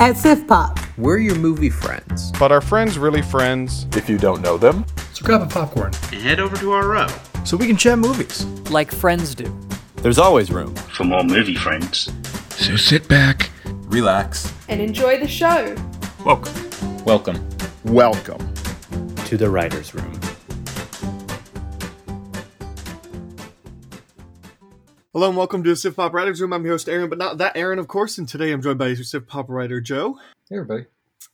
At Sif Pop, We're your movie friends. But are friends really friends? If you don't know them, So grab a popcorn and head over to our row so we can chat movies. like friends do. there's always room. for more movie friends. So sit back. Relax. and enjoy the show. Welcome. Welcome. Welcome. To the writer's room. Hello and welcome to the Sif Pop Writers Room. I'm your host Aaron, but not that Aaron, of course. And today I'm joined by Sif Pop writer Joe, Hey, everybody.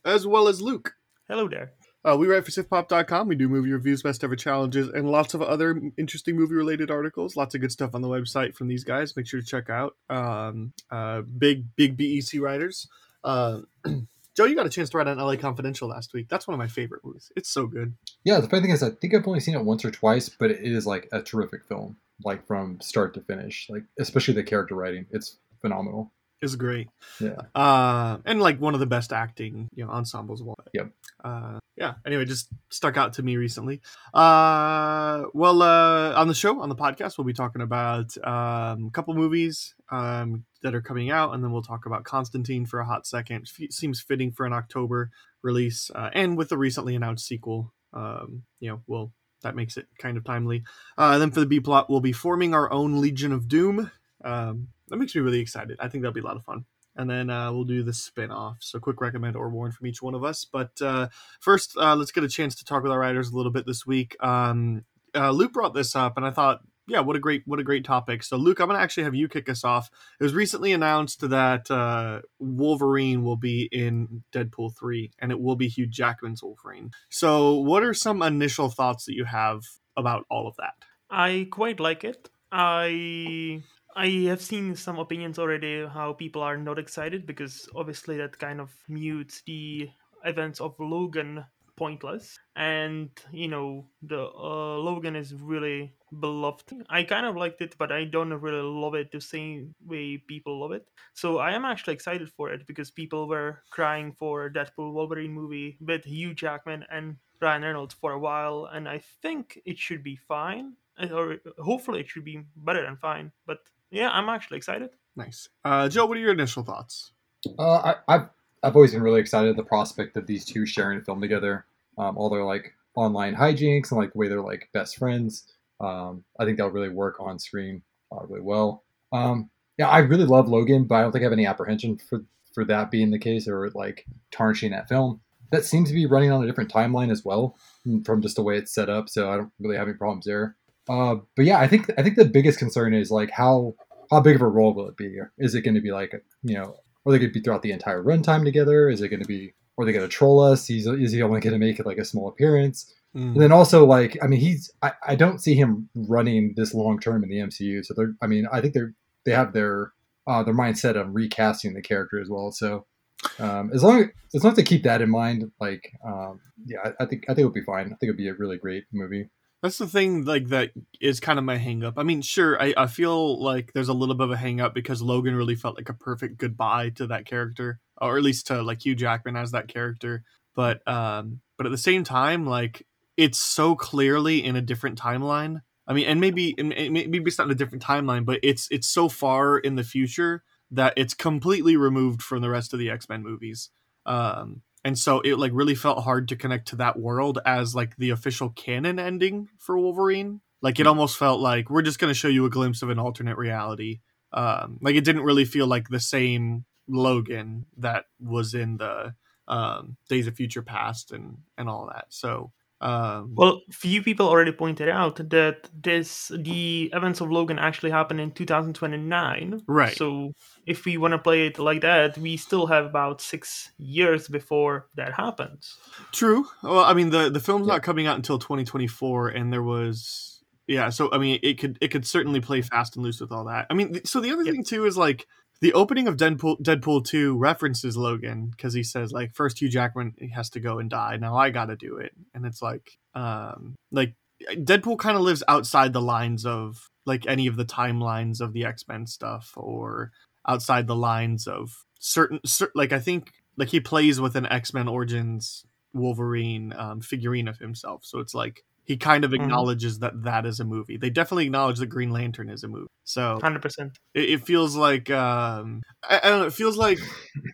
as well as Luke. Hello there. Uh, we write for SifPop.com. We do movie reviews, best ever challenges, and lots of other interesting movie related articles. Lots of good stuff on the website from these guys. Make sure to check out. Um, uh, big, big BEC writers. Uh, Joe, you got a chance to write on LA Confidential last week. That's one of my favorite movies. It's so good. Yeah, the funny thing is, I think I've only seen it once or twice, but it is like a terrific film, like from start to finish. Like especially the character writing, it's phenomenal. It's great. Yeah. Uh, and like one of the best acting, you know, ensembles of all. Yep. Uh, yeah. Anyway, just stuck out to me recently. Uh, well, uh, on the show, on the podcast, we'll be talking about um, a couple movies um, that are coming out, and then we'll talk about Constantine for a hot second. F- seems fitting for an October release, uh, and with the recently announced sequel, um, you know, we'll that makes it kind of timely. Uh, then for the B plot, we'll be forming our own Legion of Doom. Um, that makes me really excited. I think that'll be a lot of fun. And then uh, we'll do the spin off. So, quick recommend or warn from each one of us. But uh, first, uh, let's get a chance to talk with our writers a little bit this week. Um, uh, Luke brought this up, and I thought, yeah, what a great, what a great topic. So, Luke, I'm gonna actually have you kick us off. It was recently announced that uh, Wolverine will be in Deadpool three, and it will be Hugh Jackman's Wolverine. So, what are some initial thoughts that you have about all of that? I quite like it. I I have seen some opinions already how people are not excited because obviously that kind of mutes the events of Logan pointless and you know the uh, Logan is really beloved. I kind of liked it but I don't really love it the same way people love it. So I am actually excited for it because people were crying for Deadpool Wolverine movie with Hugh Jackman and Ryan Reynolds for a while and I think it should be fine uh, or hopefully it should be better than fine. But yeah, I'm actually excited. Nice, uh, Joe. What are your initial thoughts? Uh, I, I've I've always been really excited at the prospect of these two sharing a film together. Um, all their like online hijinks and like the way they're like best friends. Um, I think that'll really work on screen uh, really well. Um, yeah, I really love Logan, but I don't think I have any apprehension for for that being the case or like tarnishing that film. That seems to be running on a different timeline as well mm, from just the way it's set up. So I don't really have any problems there. Uh, but yeah, I think I think the biggest concern is like how how big of a role will it be? Is it going to be like you know, are they going to be throughout the entire runtime together? Is it going to be, are they going to troll us? He's, is he only going to make it like a small appearance? Mm. And then also like, I mean, he's I, I don't see him running this long term in the MCU. So they're, I mean, I think they're they have their uh, their mindset of recasting the character as well. So um, as long as long as they keep that in mind, like um, yeah, I, I think I think it'll be fine. I think it'll be a really great movie. That's the thing, like that is kind of my hangup. I mean, sure, I, I feel like there's a little bit of a hangup because Logan really felt like a perfect goodbye to that character, or at least to like Hugh Jackman as that character. But um, but at the same time, like it's so clearly in a different timeline. I mean, and maybe and maybe it's not in a different timeline, but it's it's so far in the future that it's completely removed from the rest of the X Men movies. Um, and so it like really felt hard to connect to that world as like the official canon ending for Wolverine. Like it almost felt like we're just going to show you a glimpse of an alternate reality. Um, like it didn't really feel like the same Logan that was in the um, Days of Future Past and and all that. So um, Well, few people already pointed out that this the events of Logan actually happened in 2029. Right. So if we want to play it like that, we still have about six years before that happens. True. Well, I mean the the film's not coming out until 2024, and there was yeah. So I mean, it could it could certainly play fast and loose with all that. I mean, so the other Yep. thing too is like the opening of Deadpool Deadpool 2 references Logan because he says like first Hugh Jackman has to go and die. Now I got to do it, and it's like um like Deadpool kind of lives outside the lines of like any of the timelines of the X Men stuff or outside the lines of certain cer- like I think like he plays with an X Men Origins Wolverine um, figurine of himself, so it's like he kind of Mhm. acknowledges that that is a movie. They definitely acknowledge that Green Lantern is a movie. So Hundred percent. it, it feels like um I, I don't know, it feels like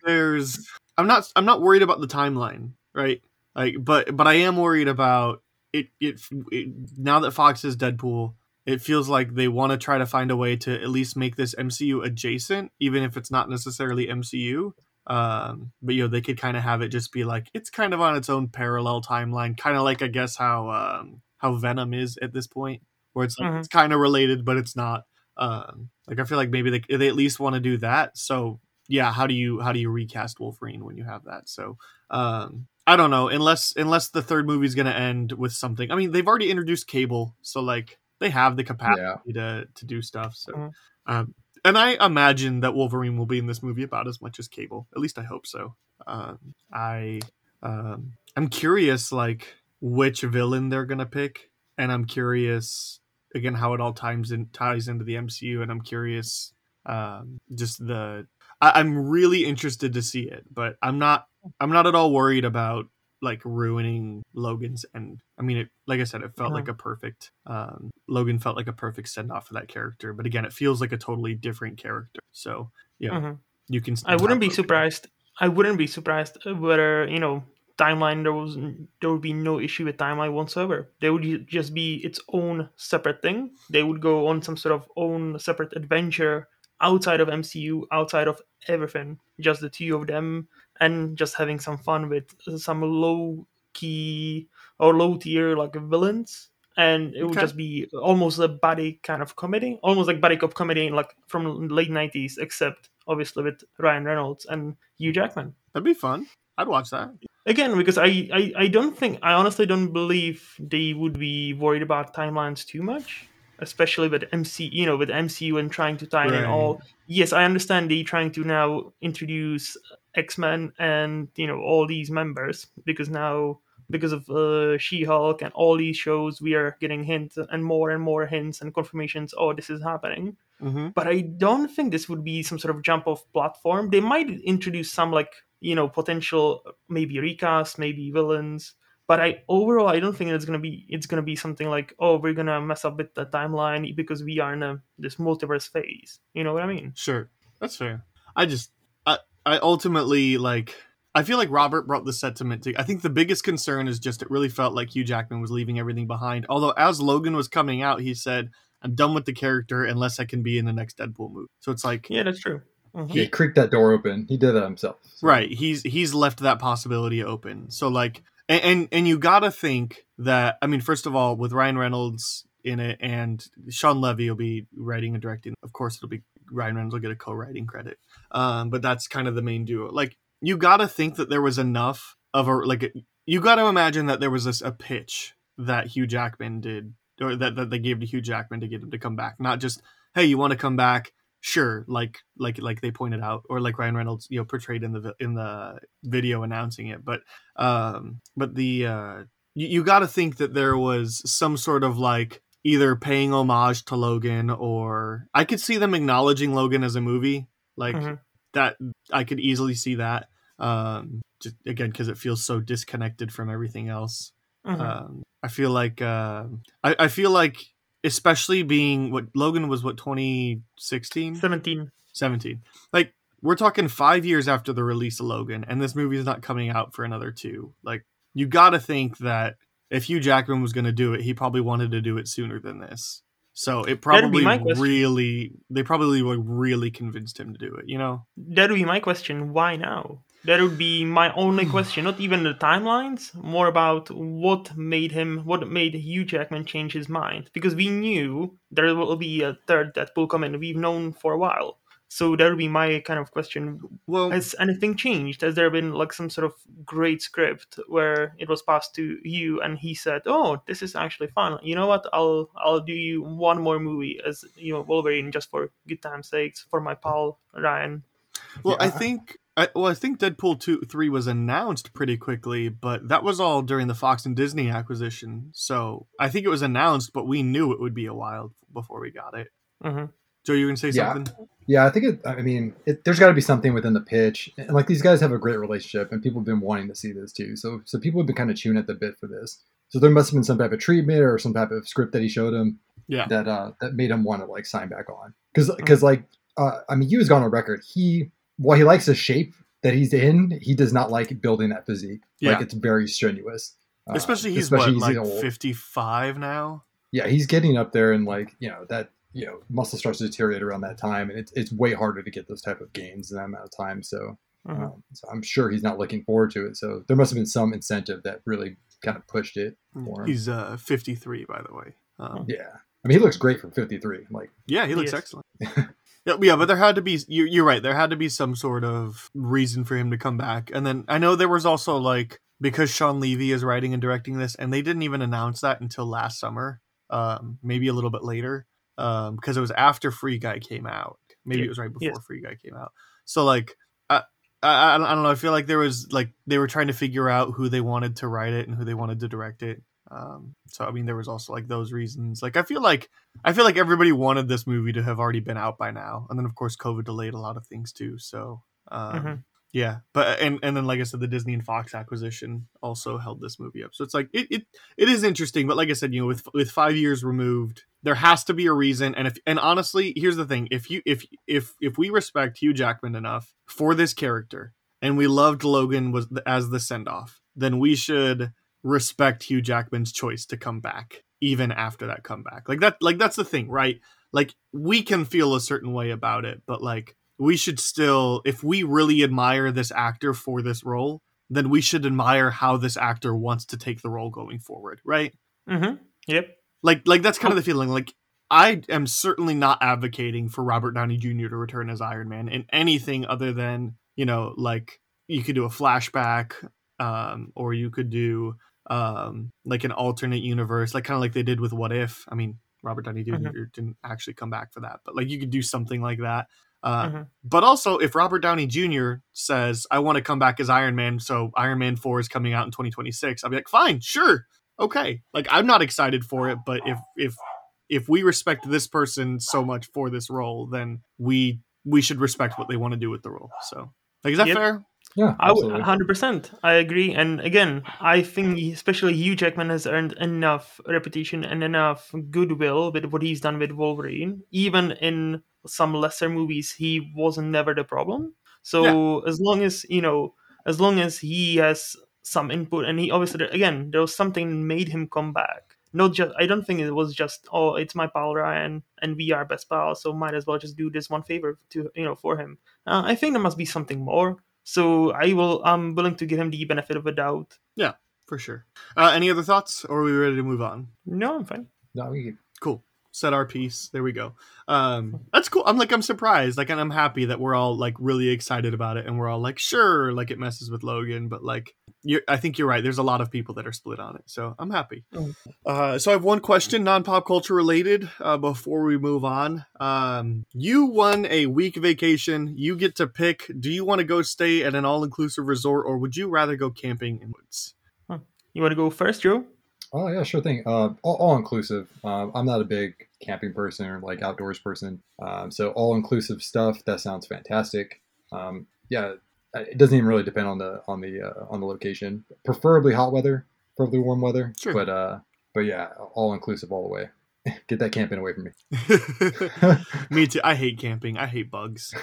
there's I'm not I'm not worried about the timeline, right? Like, but but I am worried about it. It, it now that Fox is Deadpool, it feels like they want to try to find a way to at least make this MCU adjacent, even if it's not necessarily MCU. Um, but you know, they could kind of have it just be like it's kind of on its own parallel timeline, kind of like I guess how um, how Venom is at this point, where it's like, Mhm. it's kind of related, but it's not. Um, like I feel like maybe they they at least want to do that. So yeah, how do you how do you recast Wolverine when you have that? So um, I don't know unless unless the third movie's gonna end with something. I mean, they've already introduced Cable, so like they have the capacity to to do stuff. So, Mhm. um, and I imagine that Wolverine will be in this movie about as much as Cable. At least I hope so. Um, I um, I'm curious like which villain they're gonna pick, and I'm curious again how it all ties in ties into the MCU, and I'm curious um, just the I'm really interested to see it, but I'm not I'm not at all worried about like ruining Logan's end. I mean, it, like I said, it felt Uh-huh. like a perfect um, Logan felt like a perfect send off for that character. But again, it feels like a totally different character. So yeah, Mhm. you can. I wouldn't be Logan. surprised. I wouldn't be surprised whether you know timeline there was there would be no issue with timeline whatsoever. They would just be its own separate thing. They would go on some sort of own separate adventure outside of MCU, outside of everything. Just the two of them and just having some fun with some low key or low tier like villains. And it would just be almost a buddy kind of comedy, almost like buddy cop comedy, like from late nineties, except obviously with Ryan Reynolds and Hugh Jackman. That'd be fun. I'd watch that. Again, because I, I, I don't think I honestly don't believe they would be worried about timelines too much, especially with MC you know with MCU and trying to tie in all. Yes, I understand they trying to now introduce X Men and you know all these members because now because of uh, She Hulk and all these shows we are getting hints and more and more hints and confirmations. Oh, this is happening Mm-hmm. but I don't think this would be some sort of jump off platform. They might introduce some like you know potential maybe recast, maybe villains. But I overall I don't think it's gonna be it's gonna be something like oh we're gonna mess up with the timeline because we are in a this multiverse phase. You know what I mean? Sure, that's fair. I just, I, I ultimately like. I feel like Robert brought the sentiment to. I think the biggest concern is just it really felt like Hugh Jackman was leaving everything behind. Although as Logan was coming out, he said, "I'm done with the character unless I can be in the next Deadpool movie." So it's like, Yeah, that's true. Mhm. He creaked that door open. He did that himself. So- right? He's he's left that possibility open. So like, and and, and you gotta think that. I mean, first of all, with Ryan Reynolds in it and Shawn Levy will be writing and directing. Of course, it'll be Ryan Reynolds will get a co-writing credit. Um, but that's kind of the main duo. Like you got to think that there was enough of a like you got to imagine that there was this a pitch that Hugh Jackman did or that, that they gave to Hugh Jackman to get him to come back. Not just hey, you want to come back? Sure, like like like they pointed out, or like Ryan Reynolds, you know, portrayed in the in the video announcing it. But um, but the uh, you, you got to think that there was some sort of like either paying homage to Logan or I could see them acknowledging Logan as a movie like Mhm. that I could easily see that um just again because it feels so disconnected from everything else Mhm. um I feel like uh, I, I feel like especially being what Logan was what 2016 Seventeen. 17 like we're talking five years after the release of logan and this movie is not coming out for another two like you gotta think that if hugh jackman was gonna do it he probably wanted to do it sooner than this so it probably really they probably like really convinced him to do it you know That would be my question. Why now? That would be my only hmm. question. Not even the timelines. More about what made him, what made Hugh Jackman change his mind. Because we knew there will be a third Deadpool coming. We've known for a while. So that would be my kind of question. well Has anything changed? Has there been like some sort of great script where it was passed to you and he said, "Oh, this is actually fun. You know what? I'll I'll do you one more movie as you know Wolverine just for good time's sakes for my pal Ryan." Well, Yeah, I I- think I, well, I think Deadpool two three was announced pretty quickly, but that was all during the Fox and Disney acquisition. So I think it was announced, but we knew it would be a while before we got it. hmm Joe, you can say Yeah. something? Yeah, I think it. I mean, it, there's got to be something within the pitch, and like these guys have a great relationship, and people have been wanting to see this too. So, so people have been kind of chewing at the bit for this. So there must have been some type of treatment or some type of script that he showed him Yeah. that uh that made him want to like sign back on. Because because like uh, I mean, he was gone on record. He while he likes the shape that he's in, he does not like building that physique. Yeah. Like it's very strenuous. Uh, especially he's especially what he's like 55 now. Yeah, he's getting up there, and like you know that you know muscle starts to deteriorate around that time, and it's it's way harder to get those type of gains in that amount of time. So, Mhm. um, so I'm sure he's not looking forward to it. So there must have been some incentive that really kind of pushed it for him. He's uh 53 by the way. Um, yeah, I mean he looks great for 53. Like yeah, he looks Yes. excellent. yeah, yeah, but there had to be you're, you're right. There had to be some sort of reason for him to come back. And then I know there was also like because Shawn Levy is writing and directing this and they didn't even announce that until last summer. Um maybe a little bit later. Um because it was after Free Guy came out. Maybe Yeah. it was right before Yes. Free Guy came out. So like I I I don't know. I feel like there was like they were trying to figure out who they wanted to write it and who they wanted to direct it. Um, so I mean, there was also like those reasons. Like I feel like I feel like everybody wanted this movie to have already been out by now, and then of course COVID delayed a lot of things too. So um, Mhm. yeah, but and and then like I said, the Disney and Fox acquisition also held this movie up. So it's like it it, it is interesting, but like I said, you know, with with five years removed, there has to be a reason. And if and honestly, here's the thing: if you if if if we respect Hugh Jackman enough for this character, and we loved Logan was as the send off, then we should respect Hugh Jackman's choice to come back even after that comeback. Like that like that's the thing, right? Like we can feel a certain way about it, but like we should still if we really admire this actor for this role, then we should admire how this actor wants to take the role going forward, right? Mhm. Yep. Like like that's kind of the feeling like I am certainly not advocating for Robert Downey Jr. to return as Iron Man in anything other than, you know, like you could do a flashback um or you could do um like an alternate universe like kind of like they did with what if. I mean robert downey junior didn't actually come back for that but like you could do something like that. Uh, Mhm. but also if robert downey jr says i want to come back as iron man so iron man 4 is coming out in 2026 i'll be like fine sure okay. Like i'm not excited for it but if if if we respect this person so much for this role then we we should respect what they want to do with the role so. Like is that Yep. fair yeah, I 100%. I agree. And again, I think especially Hugh Jackman has earned enough reputation and enough goodwill with what he's done with Wolverine. Even in some lesser movies, he wasn't never the problem. So as long as, you know, as long as he has some input and he obviously, again, there was something that made him come back. Not just, I don't think it was just, oh, it's my pal Ryan and we are best pals, so might as well just do this one favor to, you know, for him. Uh, I think there must be something more. So I will. I'm willing to give him the benefit of a doubt. Yeah, for sure uh, any other thoughts or are we ready to move on No, I'm fine. No, we- cool set our piece. There we go. Um that's cool. I'm like i'm surprised like and i'm happy that we're all like really excited about it and we're all like sure like it messes with logan but like you i think you're right. There's a lot of people that are split on it so i'm happy. Mm. uh so i have one question non-pop culture related uh before we move on. Um you won a week vacation. You get to pick. Do you want to go stay at an all-inclusive resort or would you rather go camping in woods? You want to go first, Joe? Oh yeah, sure thing. Uh, all, all inclusive. Um, I'm not a big camping person or like outdoors person, um, so all inclusive stuff. That sounds fantastic. Um, yeah, it doesn't even really depend on the on the uh, on the location. Preferably hot weather, preferably warm weather. Sure. But uh, but yeah, all inclusive all the way. Get that camping away from me. Me too. I hate camping. I hate bugs.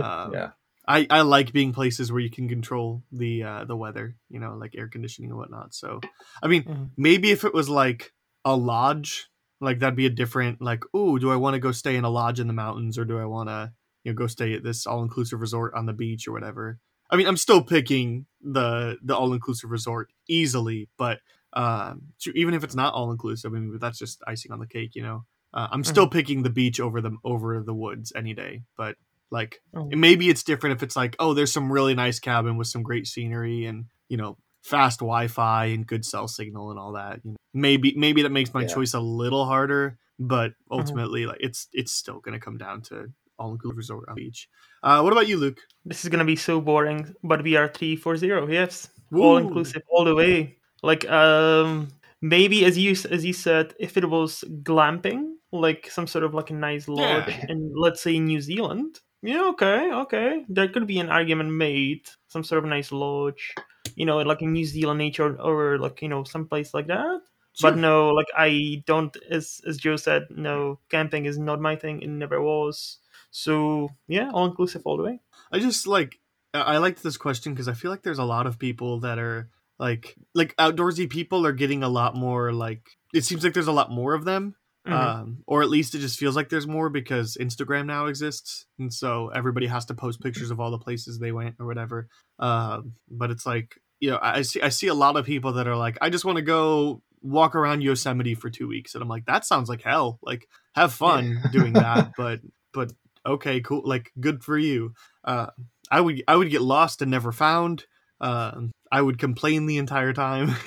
Um, Yeah. I, I like being places where you can control the uh, the weather, you know, like air conditioning and whatnot. So, I mean, Mhm. maybe if it was like a lodge, like that'd be a different like. Ooh, do I want to go stay in a lodge in the mountains, or do I want to you know go stay at this all inclusive resort on the beach or whatever? I mean, I'm still picking the the all inclusive resort easily, but um, so even if it's not all inclusive, I mean, that's just icing on the cake, you know. Uh, I'm still picking the beach over the over the woods any day, but like Oh. maybe it's different if it's like, oh, there's some really nice cabin with some great scenery and you know fast Wi-Fi and good cell signal and all that. You know, maybe maybe that makes my Yeah. choice a little harder, but ultimately, like it's it's still gonna come down to all inclusive resort on the beach. Uh, what about you, Luke? This is gonna be so boring, but we are three four zero. Yes, all inclusive all the way. Like um, maybe as you as you said, if it was glamping, like some sort of like a nice lodge Yeah. in let's say New Zealand. Yeah, okay, okay. There could be an argument made. Some sort of nice lodge, you know, like in New Zealand nature or like you know some place like that. But no, like I don't, as as Joe said, no, camping is not my thing. It never was. So yeah, all inclusive all the way. I just like I I liked this question because I feel like there's a lot of people that are like like outdoorsy people are getting a lot more like it seems like there's a lot more of them. Mhm. Um, or at least it just feels like there's more because Instagram now exists, and so everybody has to post pictures of all the places they went or whatever. Um, but it's like you know, I see I see a lot of people that are like, I just want to go walk around Yosemite for two weeks, and I'm like, that sounds like hell. Like, have fun doing that, but but okay, cool. Like, good for you. Uh, I would I would get lost and never found. Uh, I would complain the entire time.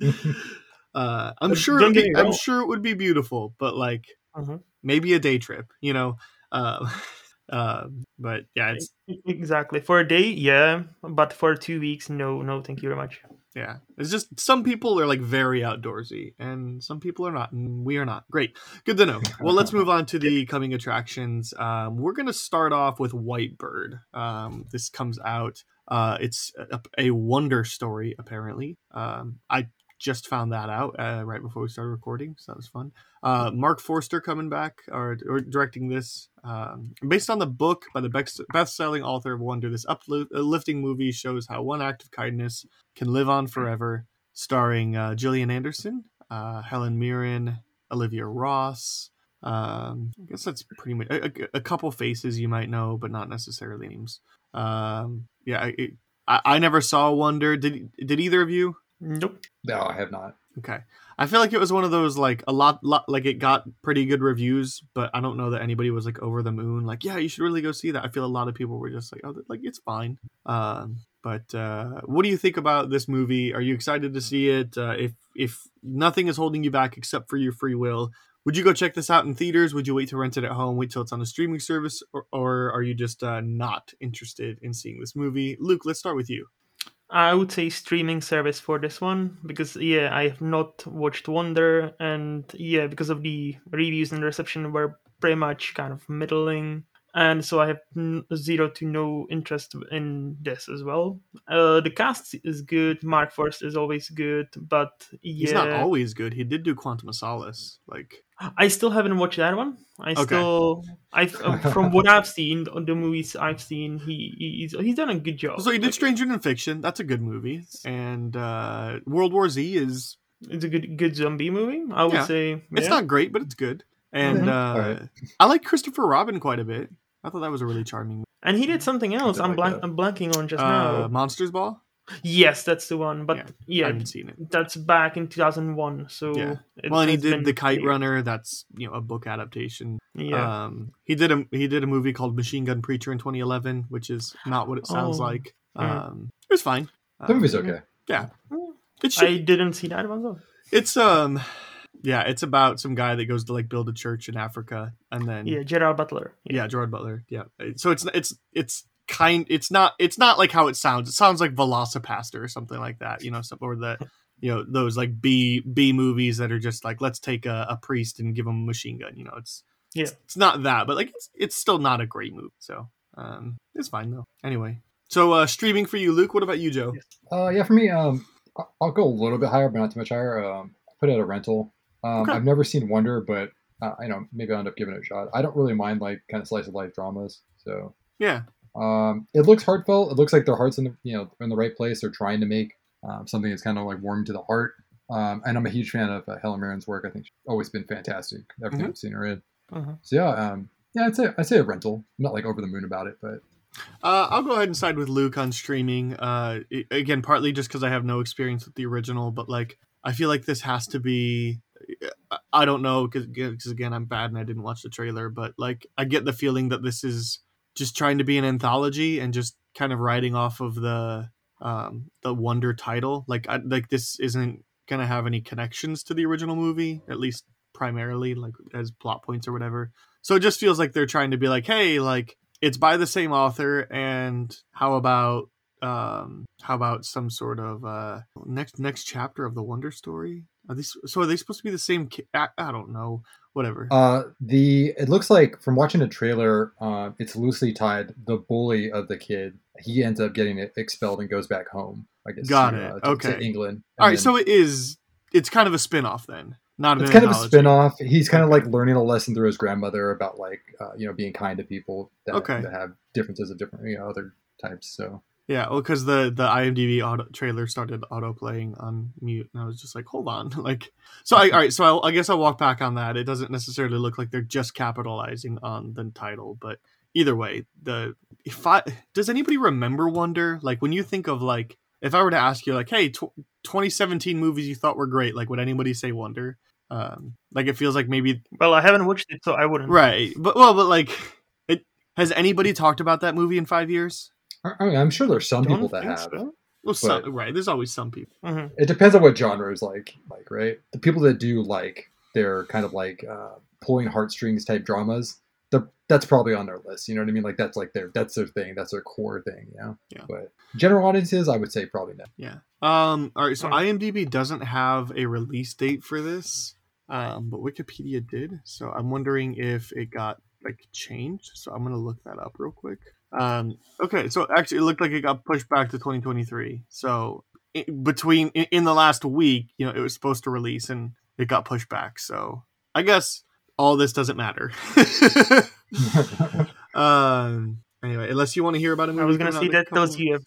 uh, I'm But sure it'd be, I'm sure it would be beautiful, but like Mhm. maybe a day trip, you know. Uh, uh, but yeah, it's Exactly. For a day, yeah, but for two weeks, no, no, thank you very much. yeah, it's just some people are like very outdoorsy, and some people are not, and we are not. Great, good to know. Well, let's move on to the coming attractions. Um, we're gonna start off with Whitebird. Um, this comes out. Uh, it's a, a wonder story, apparently. Um, I just found that out uh, right before we started recording, so that was fun. Uh, Mark Forster coming back or, or directing this, um, based on the book by the best- best-selling author of Wonder. This uplifting movie shows how one act of kindness can live on forever. Starring uh, Gillian Anderson, uh, Helen Mirren, Olivia Ross. Um, I guess that's pretty much a, a, a couple faces you might know, but not necessarily names. Um, yeah, I, it, I I never saw Wonder. Did did either of you? Nope. No, I have not. Okay. I feel like it was one of those like a lot, lot like it got pretty good reviews, but I don't know that anybody was like over the moon. Like, yeah, you should really go see that. I feel a lot of people were just like, oh, like it's fine. Um, but uh, what do you think about this movie? Are you excited to see it? Uh, if if nothing is holding you back except for your free will, would you go check this out in theaters? Would you wait to rent it at home? Wait till it's on a streaming service, or, or are you just uh, not interested in seeing this movie? Luke, let's start with you. I would say streaming service for this one because yeah, I have not watched Wonder, and yeah, because of the reviews and reception were pretty much kind of middling, and so I have n- zero to no interest in this as well. Uh, the cast is good. Mark Forster is always good, but yeah, He's not always good. He did do Quantum of Solace. Like, I still haven't watched that one. I Okay. still, I from what I've seen, on the movies I've seen, he he's he's done a good job. So he did Like, Stranger Than Fiction. That's a good movie. And uh, World War Z is It's a good good zombie movie. I would Yeah. say it's not great, but it's good. And Mhm. uh, Alright. I like Christopher Robin quite a bit. I thought that was a really charming. And he did something else. did I'm like blank. that. I'm blanking on just Uh, now. Monsters Ball. Yes, that's the one. But Yeah, yeah, I haven't seen it. that's back in 2001. So Yeah. it Well, and he did been the Kite pretty- Runner. That's you know a book adaptation. Yeah, Um, he did a he did a movie called Machine Gun Preacher in 2011, which is not what it sounds Oh. like. Mm. Um, it was fine. The Um, movie's okay. yeah, it should, I didn't see that one though. it's um, yeah, it's about some guy that goes to like build a church in Africa, and then Yeah, Gerard Butler. yeah, Gerard Butler. Yeah, so it's it's it's kind. It's not it's not like how it sounds. It sounds like Velocipastor or something like that. You know, some, or the you know those like B B movies that are just like let's take a, a priest and give him a machine gun. You know, it's Yeah. it's, it's not that, but like it's it's still not a great movie. So um, it's fine though. Anyway, so uh, streaming for you, Luke. What about you, Joe? Uh, yeah, for me, um, I- I'll go a little bit higher, but not too much higher. Um, I put it at a rental. Um, Okay. I've never seen Wonder, but uh, I know maybe I'll end up giving it a shot. I don't really mind like kind of slice of life dramas, so Yeah, um, it looks heartfelt. It looks like their hearts in the you know in the right place. They're trying to make um, something that's kind of like warm to the heart. Um, and I'm a huge fan of uh, Helen Mirren's work. I think she's always been fantastic. Everything Mhm. I've seen her in. Mhm. So yeah, um, yeah, I'd say I'd say a rental. I'm not like over the moon about it, but Uh, I'll go ahead and side with Luke on streaming. Uh, again, partly just because I have no experience with the original, but like I feel like this has to be. I- don't know because again I'm bad and I didn't watch the trailer, but like I get the feeling that this is just trying to be an anthology and just kind of riding off of the um the Wonder title. Like I, like this isn't gonna have any connections to the original movie, at least primarily, like as plot points or whatever. So it just feels like they're trying to be like, hey, like it's by the same author, and how about um how about some sort of uh next next chapter of the Wonder story? Are these so? Are they supposed to be the same? Ki- I, I don't know. Whatever. Uh, the it looks like from watching the trailer, uh, it's loosely tied. The bully of the kid, he ends up getting expelled and goes back home. I guess. Got to, it. uh, to- Okay. To England. All right, And so it is. It's kind of a spin-off then, not an it's kind of a spin-off. He's kind of like learning a lesson through his grandmother about like uh, you know being kind to people that, Okay. that have differences of different you know other types. So Yeah, well, because the the IMDb auto trailer started auto playing on mute, and I was just like, hold on, like, so I all right, so I, I guess I'll walk back on that. It doesn't necessarily look like they're just capitalizing on the title, but either way, the if I does anybody remember Wonder? Like when you think of like, if I were to ask you, like, hey, tw- 2017 movies you thought were great, like, would anybody say Wonder? Um, like it feels like maybe Well, I haven't watched it, so I wouldn't. right, but well, but like, it has anybody talked about that movie in five years? I I mean, I'm sure there's some people that have. so. Well, some, right. There's always some people. Mhm. It depends on what genre is like, like right. The people that do like they're kind of like uh, pulling heartstrings type dramas. The, that's probably on their list. You know what I mean? Like that's like their that's their thing. That's their core thing. You know. Yeah. But general audiences, I would say probably not. Yeah. Um. All right. So Alright. IMDb doesn't have a release date for this, um, but Wikipedia did. So I'm wondering if it got like changed. So I'm gonna look that up real quick. Um. Okay. So actually, it looked like it got pushed back to 2023. So i between in, in the last week, you know, it was supposed to release and it got pushed back. So I guess all this doesn't matter. um. Anyway, unless you want to hear about a movie, I was gonna coming out say in a that couple tells you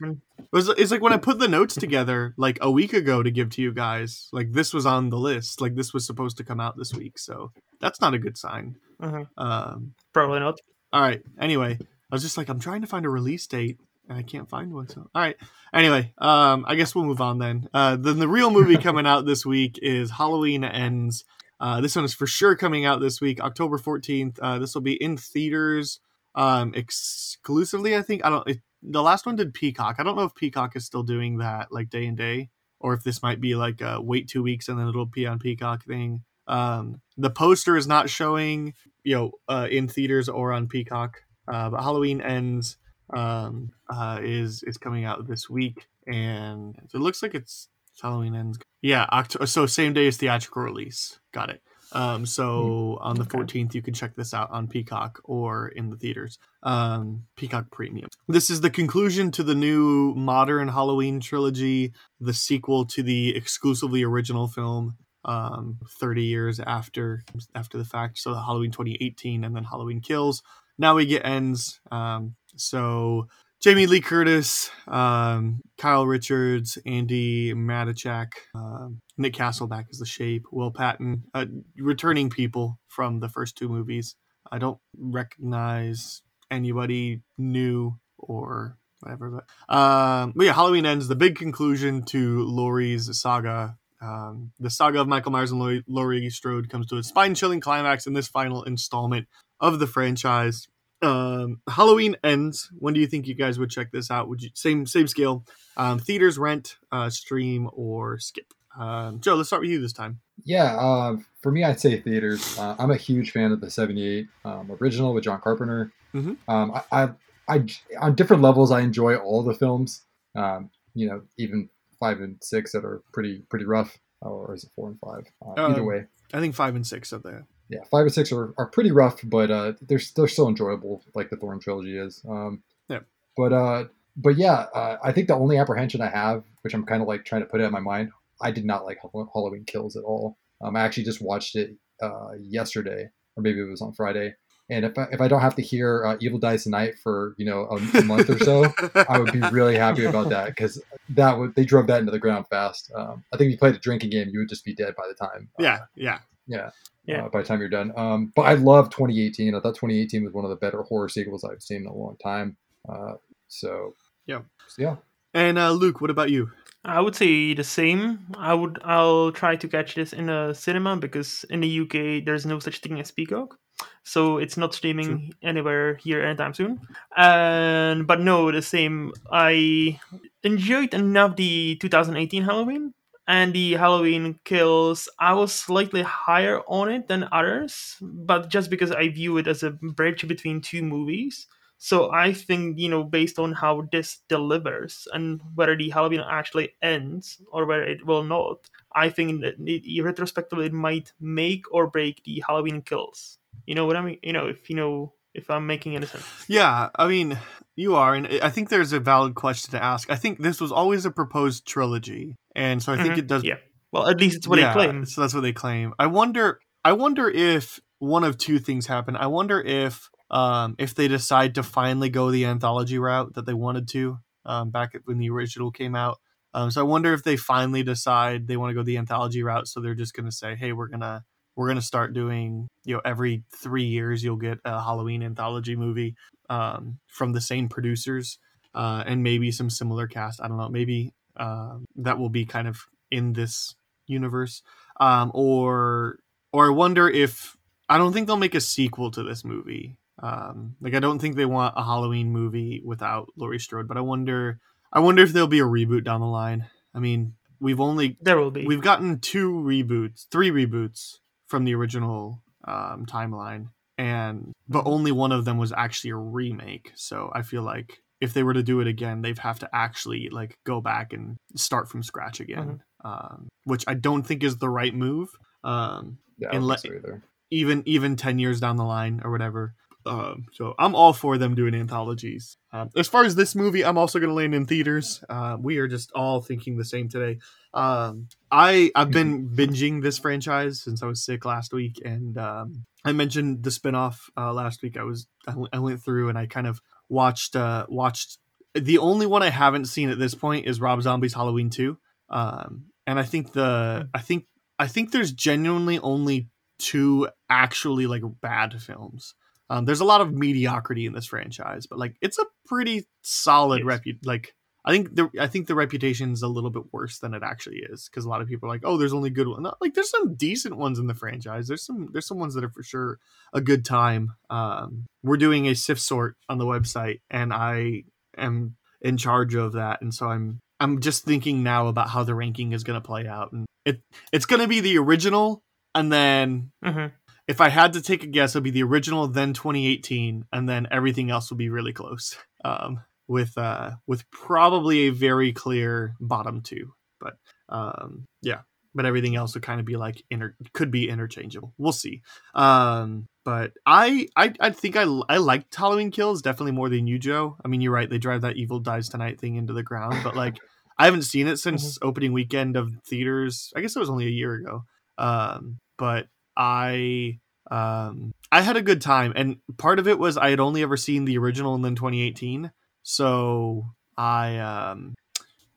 it was, it's like when I put the notes together like a week ago to give to you guys. Like this was on the list. Like this was supposed to come out this week. So that's not a good sign. Mhm. Um, Probably not. all right. Anyway, I was just like, I'm trying to find a release date and I can't find one. So all right. Anyway, um, I guess we'll move on then. Uh, then the real movie coming out this week is Halloween Ends. Uh, this one is for sure coming out this week, October 14th. Uh, this will be in theaters um, exclusively. I think I don't. It, the last one did Peacock. I don't know if Peacock is still doing that like day and day, or if this might be like a wait two weeks and then it'll be on Peacock thing. Um, the poster is not showing, you know, uh, in theaters or on Peacock. Uh, but Halloween ends um, uh, is is coming out this week, and it looks like it's Halloween ends. Yeah, October. So same day as theatrical release. Got it. Um, so on the Okay. 14th, you can check this out on Peacock or in the theaters. Um, Peacock Premium. This is the conclusion to the new modern Halloween trilogy, the sequel to the exclusively original film. Um, 30 years after after the fact. So the Halloween 2018, and then Halloween Kills. Now we get ends. Um, so Jamie Lee Curtis, um, Kyle Richards, Andi Matichak, um, Nick Castleback as the Shape, Will Patton, uh, returning people from the first two movies. I don't recognize anybody new or whatever, but um, but yeah, Halloween ends. The big conclusion to Laurie's saga. Um, the saga of Michael Myers and Laurie Strode comes to a spine-chilling climax in this final installment of the franchise. Um, Halloween ends. When do you think you guys would check this out? Would you same same scale? Um, theaters, rent, uh, stream, or skip? Um, Joe, let's start with you this time. Yeah, uh, for me, I'd say theaters. Uh, I'm a huge fan of the '78 um, original with John Carpenter. Mhm. Um, I, I, I, on different levels, I enjoy all the films. Um, you know, even five and six that are pretty pretty rough, or is it four and five? Uh, either Um, way, I think five and six are there. Yeah, five and six are, are pretty rough, but uh, they're they're still enjoyable, like the Thorn trilogy is. Um, Yeah. But uh, but yeah, uh, I think the only apprehension I have, which I'm kind of like trying to put it in my mind, I did not like Halloween Kills at all. Um, I actually just watched it uh, yesterday, or maybe it was on Friday. And if I, if I don't have to hear uh, Evil Dies Tonight for you know a, a month or so, I would be really happy about that because that would they drove that into the ground fast. Um, I think if you played a drinking game, you would just be dead by the time. uh, yeah, yeah. yeah. Yeah. Uh, by the time you're done. Um, but I love 2018. I thought 2018 was one of the better horror sequels I've seen in a long time. Uh, so Yeah. so yeah. And uh, Luke, what about you? I would say the same. I would. I'll try to catch this in a cinema because in the UK there's no such thing as Peacock, so it's not streaming anywhere here anytime soon. And but no, the same. I enjoyed enough the 2018 Halloween and the Halloween Kills. I was slightly higher on it than others, but just because I view it as a bridge between two movies. So I think you know, based on how this delivers and whether the Halloween actually ends or whether it will not, I think that it, retrospectively it might make or break the Halloween kills. You know what I mean? You know, if you know if I'm making any sense. Yeah, I mean, you are, and I think there's a valid question to ask. I think this was always a proposed trilogy, and so I think Mhm. it does. Yeah. Well, at least it's what yeah, they claim. So that's what they claim. I wonder. I wonder if one of two things happen. I wonder if um, if they decide to finally go the anthology route that they wanted to um, back when the original came out. Um, so I wonder if they finally decide they want to go the anthology route. So they're just going to say, "Hey, we're gonna we're gonna start doing you know every three years you'll get a Halloween anthology movie um, from the same producers uh, and maybe some similar cast. I don't know. Maybe um, that will be kind of in this universe, um, or or I wonder if I don't think they'll make a sequel to this movie. Um, like I don't think they want a Halloween movie without Laurie Strode, but I wonder I wonder if there'll be a reboot down the line. I mean, we've only There will be. we've gotten two reboots, three reboots from the original um, timeline, and but only one of them was actually a remake. So I feel like if they were to do it again, they'd have to actually like go back and start from scratch again, um, which I don't think is the right move. Um, Yeah, I And don't let- so either. even even 10 years down the line or whatever um, so i'm all for them doing anthologies um, as far as this movie i'm also going to land in theaters uh, we are just all thinking the same today um, i i've been binging this franchise since i was sick last week and um, i mentioned the spinoff uh, last week i was I I went through and i kind of watched uh, watched the only one i haven't seen at this point is rob zombie's halloween 2 um, and i think the i think i think there's genuinely only two actually like bad films. Um, there's a lot of mediocrity in this franchise, but like it's a pretty solid repu Like I think the I think the reputation is a little bit worse than it actually is because a lot of people are like, oh, there's only good ones. Like there's some decent ones in the franchise. There's some there's some ones that are for sure a good time. Um, we're doing a sift sort on the website, and I am in charge of that, and so I'm I'm just thinking now about how the ranking is going to play out, and it it's going to be the original and then Mhm. if I had to take a guess, it'd be the original, then 2018, and then everything else would be really close. Um, with uh, with probably a very clear bottom two, but um, yeah, but everything else would kind of be like inter- could be interchangeable. We'll see. Um, but I I I think I I liked Halloween Kills definitely more than you, Joe. I mean, you're right; they drive that Evil Dies Tonight thing into the ground, but like. I haven't seen it since opening weekend of theaters. I guess it was only a year ago. Um, but I um I had a good time and part of it was I had only ever seen the original and then 2018. So I um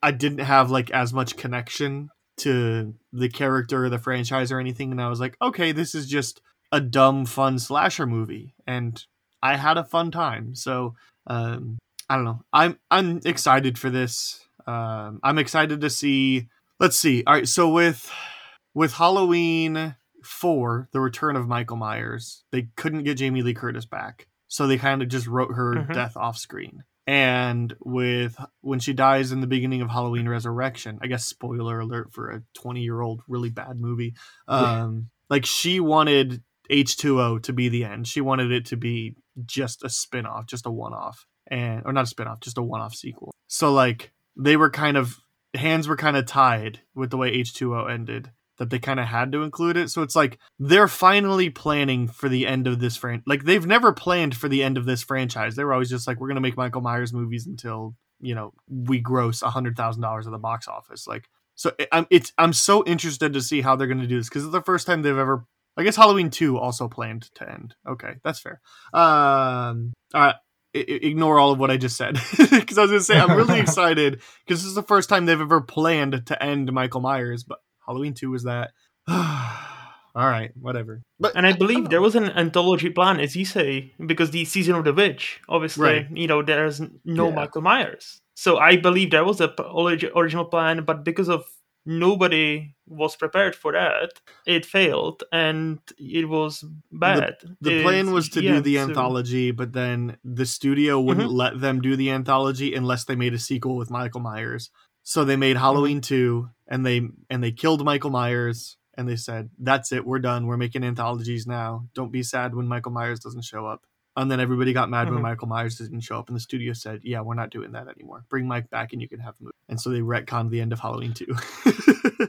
I didn't have like as much connection to the character or the franchise or anything and I was like, okay, this is just a dumb fun slasher movie and I had a fun time. So um I don't know. I'm I'm excited for this. Um I'm excited to see let's see. All right, so with with Halloween 4, The Return of Michael Myers, they couldn't get Jamie Lee Curtis back. So they kind of just wrote her Mhm. death off screen. And with when she dies in the beginning of Halloween Resurrection, I guess spoiler alert for a 20-year-old really bad movie. Um like she wanted H2O to be the end. She wanted it to be just a spin-off, just a one-off. And or not a spin-off, just a one-off sequel. So like they were kind of hands were kind of tied with the way H2O ended that they kind of had to include it. So it's like they're finally planning for the end of this franchise. like they've never planned for the end of this franchise. They were always just like we're going to make Michael Myers movies until, you know, we gross a $100,000 at the box office. Like so I'm it's I'm so interested to see how they're going to do this cuz it's the first time they've ever I guess Halloween 2 also planned to end. Okay, that's fair. Um all right I- I- ignore all of what I just said because I was gonna say I'm really excited because this is the first time they've ever planned to end Michael Myers, but Halloween two was that. all right, whatever. But And I believe there was an anthology plan, as you say, because the season of the witch, obviously, Right. you know, there's no Yeah. Michael Myers. So I believe there was a original plan, but because of nobody was prepared for that, it failed and it was bad. the It- plan was to yeah, do the so- anthology, but then the studio wouldn't Mhm. let them do the anthology unless they made a sequel with Michael Myers. So they made Halloween Mm-hmm. two, and they and they killed Michael Myers, and they said, "That's it, we're done. We're making anthologies now. Don't be sad when Michael Myers doesn't show up." And then everybody got mad when Mhm. Michael Myers didn't show up, and the studio said, "Yeah, we're not doing that anymore. Bring Mike back, and you can have the movie." And so they retconned the end of Halloween two.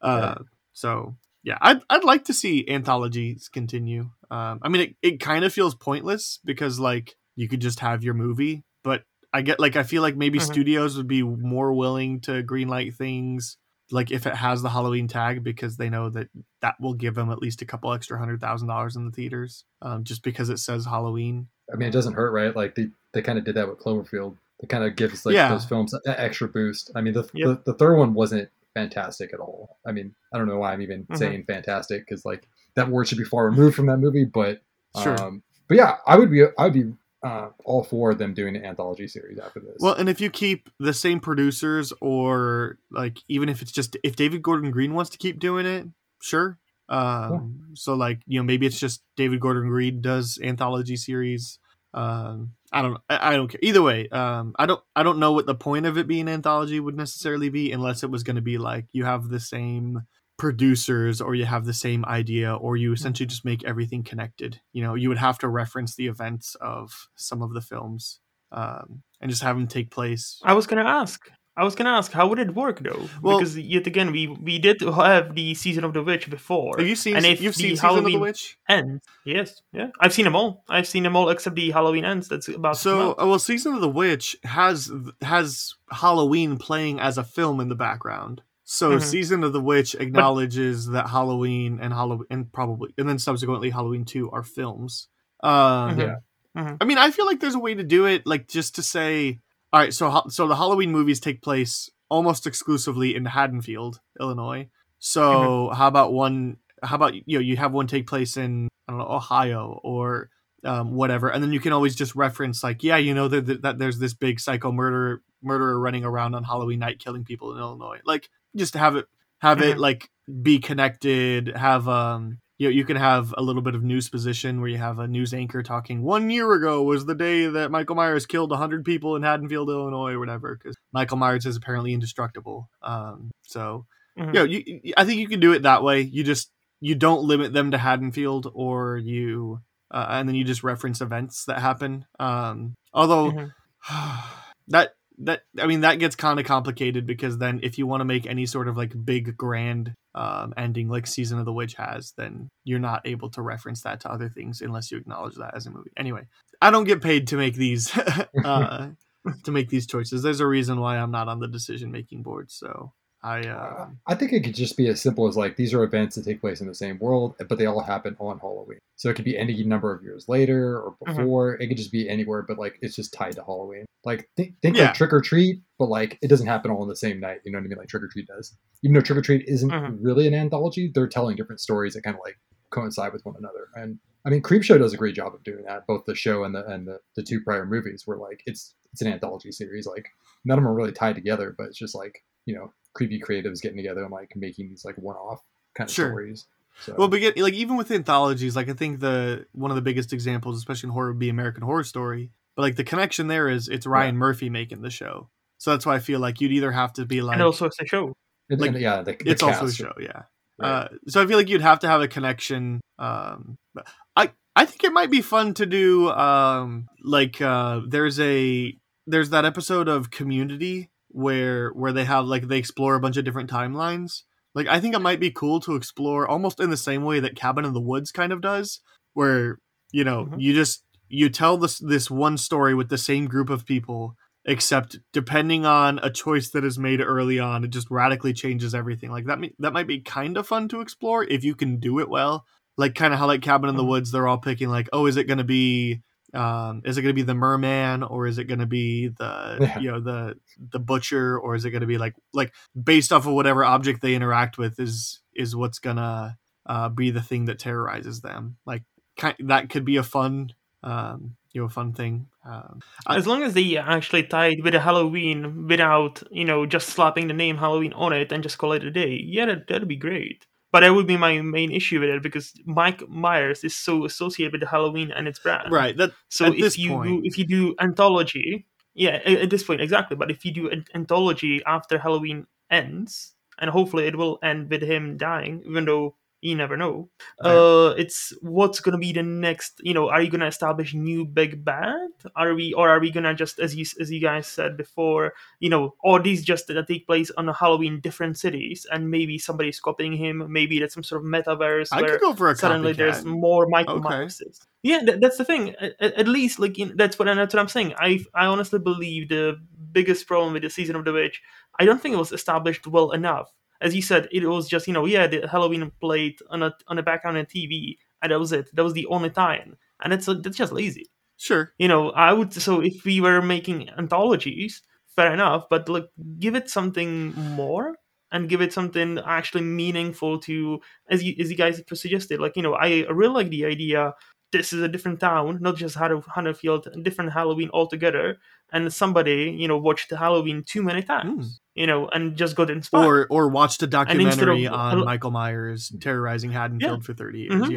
uh, So yeah, I'd I'd like to see anthologies continue. Um, I mean, it, it kind of feels pointless because like you could just have your movie, but I get like I feel like maybe Mhm. studios would be more willing to greenlight things like if it has the Halloween tag because they know that that will give them at least a couple extra hundred thousand dollars in the theaters, um, just because it says Halloween. I mean, it doesn't hurt, right? Like they, they kind of did that with Cloverfield. It kind of gives like Yeah. those films an extra boost. I mean, the, Yep. the the third one wasn't fantastic at all. I mean, I don't know why I'm even Mhm. saying fantastic because like that word should be far removed from that movie. But Sure. um, but yeah, I would be I would be uh, all four of them doing an anthology series after this. Well, and if you keep the same producers, or like even if it's just if David Gordon Green wants to keep doing it, sure. Um, So like you know maybe it's just David Gordon Green does anthology series. Um, I don't I, I don't care either way. Um, I don't I don't know what the point of it being anthology would necessarily be unless it was going to be like you have the same producers or you have the same idea or you essentially just make everything connected you know you would have to reference the events of some of the films um, and just have them take place I was gonna ask. I was gonna ask, how would it work though? Well- because yet again, we we did have the season of the witch before. have you seen and if you've seen season of the witch ends, yes, yeah, I've seen them all. I've seen them all except the Halloween ends. That's about so uh, well season of the witch has has halloween playing as a film in the background so Mhm. season of the witch acknowledges that halloween and halloween and probably and then subsequently halloween 2 are films um Mhm. Mhm. i mean i feel like there's a way to do it like just to say all right so so the halloween movies take place almost exclusively in haddonfield illinois so how about one how about you know you have one take place in i don't know ohio or um, whatever, and then you can always just reference like, yeah, you know that, that, that there's this big psycho murderer murderer running around on Halloween night killing people in Illinois. Like, just have it have it Mhm. like be connected. Have um, you know, you can have a little bit of news position where you have a news anchor talking. One year ago was the day that Michael Myers killed hundred people in Haddonfield, Illinois, or whatever. Because Michael Myers is apparently indestructible. Um, so Mhm. you know, you, I think you can do it that way. You just you don't limit them to Haddonfield, or you uh, and then you just reference events that happen. Um, although Mhm. that that I mean that gets kind of complicated because then if you want to make any sort of like big grand um, ending like Season of the Witch has, then you're not able to reference that to other things unless you acknowledge that as a movie. Anyway, I don't get paid to make these uh, to make these choices. There's a reason why I'm not on the decision making board. So I uh, I think it could just be as simple as like these are events that take place in the same world, but they all happen on Halloween. So it could be any number of years later or Mhm. before. It could just be anywhere, but like it's just tied to Halloween. Like think, think Yeah. like Trick or Treat, but like it doesn't happen all in the same night. You know what I mean? Like Trick or Treat does. Even though Trick or Treat isn't Mhm. really an anthology, they're telling different stories that kind of like coincide with one another. And I mean, Creepshow does a great job of doing that. Both the show and the and the, the two prior movies were like it's it's an anthology series. Like none of them are really tied together, but it's just like you know creepy creatives getting together and like making these like one-off kind of Sure. stories. So Well, but get, like even with anthologies, like I think the one of the biggest examples, especially in horror, would be American Horror Story. But like the connection there is it's Ryan Murphy making the show, so that's why I feel like you'd either have to be like and also it's a show. like, and, yeah, the, the it's also a show, yeah. right. Uh, so I feel like you'd have to have a connection. Um, but I I think it might be fun to do. Um, like uh, there's a there's that episode of Community where where they have like they explore a bunch of different timelines. Like I think it might be cool to explore almost in the same way that Cabin in the Woods kind of does, where you know Mhm. you just you tell this this one story with the same group of people except depending on a choice that is made early on it just radically changes everything like that that might be kind of fun to explore if you can do it well like kind of how like cabin in the Mhm. woods they're all picking like oh is it going to be um is it going to be the merman or is it going to be the Yeah. you know the the butcher or is it going to be like like based off of whatever object they interact with is is what's going to uh be the thing that terrorizes them like kind that could be a fun um you know fun thing um I- As long as they actually tie it with a Halloween without, you know, just slapping the name Halloween on it and just call it a day, yeah, that, that'd be great. But that would be my main issue with it because Mike Myers is so associated with Halloween and its brand. right that So At if you point- do, if you do anthology, yeah, a- at this point exactly. But if you do an anthology after Halloween ends, and hopefully it will end with him dying, even though you never know. Uh, it's what's gonna be the next. You know, are you gonna establish new big bad? Are we, or are we gonna just, as you as you guys said before, you know, all these just that take place on a Halloween different cities, and maybe somebody's copying him. Maybe that's some sort of metaverse i where could go for a suddenly there's more Michael Okay. Myerses. Yeah, that, that's the thing. At, at- at least, like in, that's what that's what I'm saying. I I honestly believe the biggest problem with the season of the witch. I don't think it was established well enough. As you said, it was just you know yeah the Halloween played on a on a background on TV and that was it. That was the only time, and it's that's just lazy. Sure. You know, I would so if we were making anthologies, fair enough, but like give it something more and give it something actually meaningful to as you as you guys suggested. Like you know, I really like the idea. This is a different town, not just Haddonfield, a different Halloween altogether. And somebody, you know, watched Halloween too many times, you know, and just got inspired. Or or watched a documentary of- on Michael Myers terrorizing Haddonfield for 30 years. Mhm.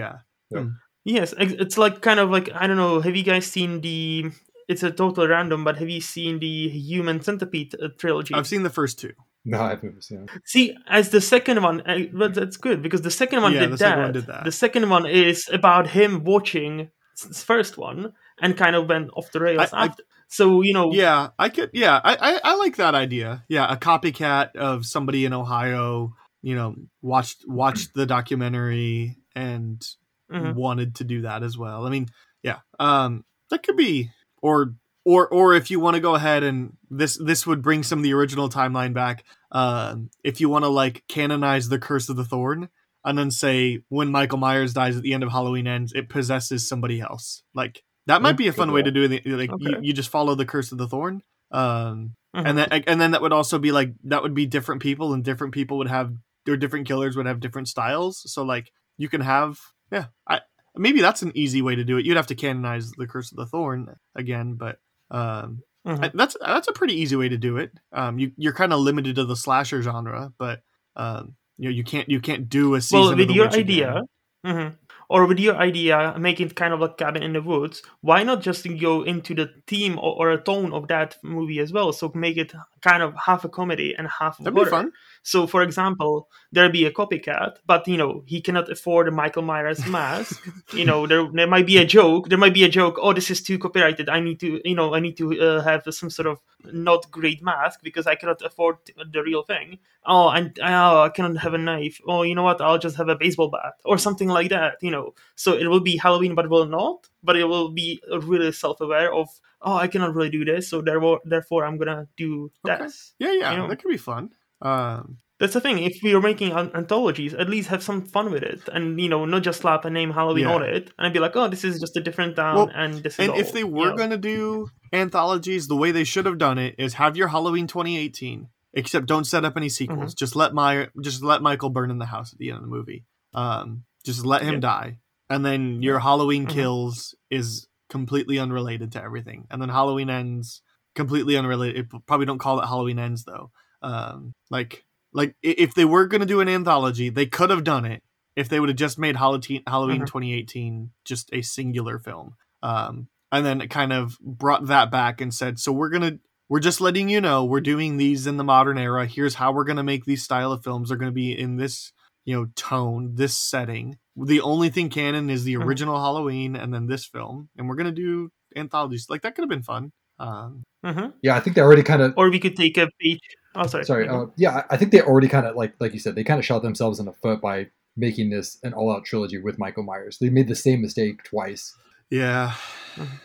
Yeah. Yes, it's like kind of like I don't know. Have you guys seen the? It's a total random, but have you seen the Human Centipede uh, trilogy? I've seen the first two. No, I've never seen it. See, as the second one, uh, but that's good because the second one, Yeah, did, the that. second one did that. The second one is about him watching s- s- first one and kind of went off the rails I- I- after. So you know, Yeah, I could. Yeah, I, I I like that idea. Yeah, a copycat of somebody in Ohio. You know, watched watched the documentary and Mhm. wanted to do that as well. I mean, yeah, um, that could be, or or or if you want to go ahead and this this would bring some of the original timeline back. Um, if you want to like canonize the Curse of the Thorn. And then say when Michael Myers dies at the end of Halloween ends, it possesses somebody else. Like that might be a fun way to do it. Like you, Okay. you just follow the curse of the thorn. Um, Mhm. and then and then that would also be like that would be different people and different people would have or different killers would have different styles so like you can have yeah i maybe that's an easy way to do it you'd have to canonize the curse of the thorn again but um Mhm. That's that's a pretty easy way to do it um you you're kind of limited to the slasher genre but um you know you can't you can't do a season well, with your idea, mhm, or with your idea, making it kind of like cabin in the woods. Why not just go into the theme or, or a tone of that movie as well? So make it kind of half a comedy and half a that'd be horror. fun So, for example, there be a copycat, but you know he cannot afford a Michael Myers mask. you know, there there might be a joke. There might be a joke. Oh, this is too copyrighted. I need to, you know, I need to uh, have some sort of not great mask because I cannot afford the real thing. Oh, and oh, I cannot have a knife. Oh, you know what? I'll just have a baseball bat or something like that. You know, so it will be Halloween, but will not. But it will be really self-aware of. Oh, I cannot really do this, so therefore, therefore, I'm gonna do Okay. this. yeah yeah You know. that could be fun um That's the thing. If we are making an- anthologies, at least have some fun with it, and you know, not just slap a name Halloween Yeah. on it, and be like, "Oh, this is just a different town," Well, and this And all, if they you were know. going to do anthologies, the way they should have done it is have your Halloween 2018, except don't set up any sequels. Mm-hmm. Just let my just let Michael burn in the house at the end of the movie. Um, just let him Yeah. die, and then your Halloween Mhm. kills is completely unrelated to everything, and then Halloween ends completely unrelated. Probably don't call it Halloween ends though. Um, like like if they were going to do an anthology, they could have done it if they would have just made Halloween Halloween Mhm. 2018 just a singular film um, and then it kind of brought that back and said so we're gonna we're just letting you know we're doing these in the modern era here's how we're gonna make these style of films they're gonna be in this you know tone this setting the only thing canon is the Mhm. original halloween and then this film and we're gonna do anthologies like that could have been fun um, Mhm. Yeah, I think they already kind of or we could take a page. Oh, sorry. sorry. Uh, yeah, I- I think they already kind of like like you said, they kind of shot themselves in the foot by making this an all-out trilogy with Michael Myers. They made the same mistake twice, yeah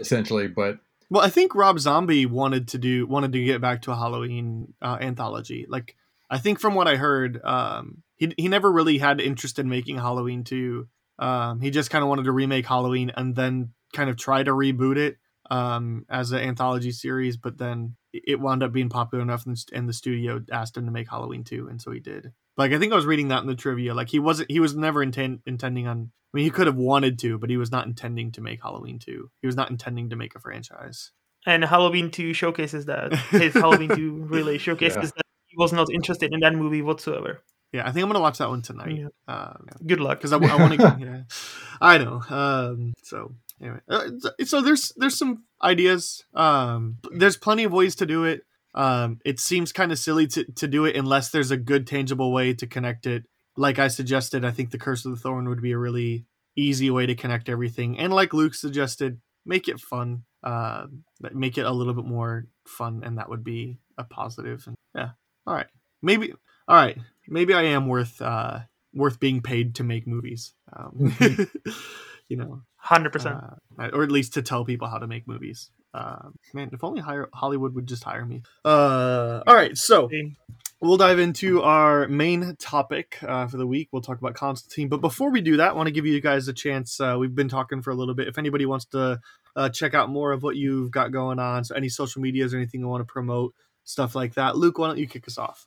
essentially. But Well, I think Rob Zombie wanted to do wanted to get back to a Halloween uh, anthology. Like, I think from what I heard, um, he he never really had interest in making Halloween two. Um, he just kind of wanted to remake Halloween and then kind of try to reboot it um, as an anthology series. But then it wound up being popular enough, and and the studio asked him to make Halloween two, and so he did. Like, I think I was reading that in the trivia. Like, he wasn't he was never intent intending on. I mean, he could have wanted to, but he was not intending to make Halloween two. He was not intending to make a franchise. and Halloween Two showcases that his Halloween Two really showcases Yeah. that he was not interested in that movie whatsoever. Yeah, I think I'm gonna watch that one tonight. Yeah. Um, Good luck. because I, want to. Yeah, I know. Um, so anyway, uh, so- so there's there's some ideas. Um, there's plenty of ways to do it. Um, it seems kind of silly to to do it unless there's a good tangible way to connect it. Like I suggested, I think the Curse of the Thorn would be a really easy way to connect everything. And like Luke suggested, make it fun. Uh, make it a little bit more fun, and that would be a positive. And yeah, all right, maybe. All right, maybe I am worth uh, worth being paid to make movies. Um, you know, Hundred percent. uh, or at least to tell people how to make movies. Uh, man, if only hire, Hollywood would just hire me. Uh, all right, so we'll dive into our main topic uh, for the week. We'll talk about Constantine, but before we do that, I want to give you guys a chance. Uh, we've been talking for a little bit. If anybody wants to uh, check out more of what you've got going on, so any social medias or anything you want to promote, stuff like that, Luke, why don't you kick us off?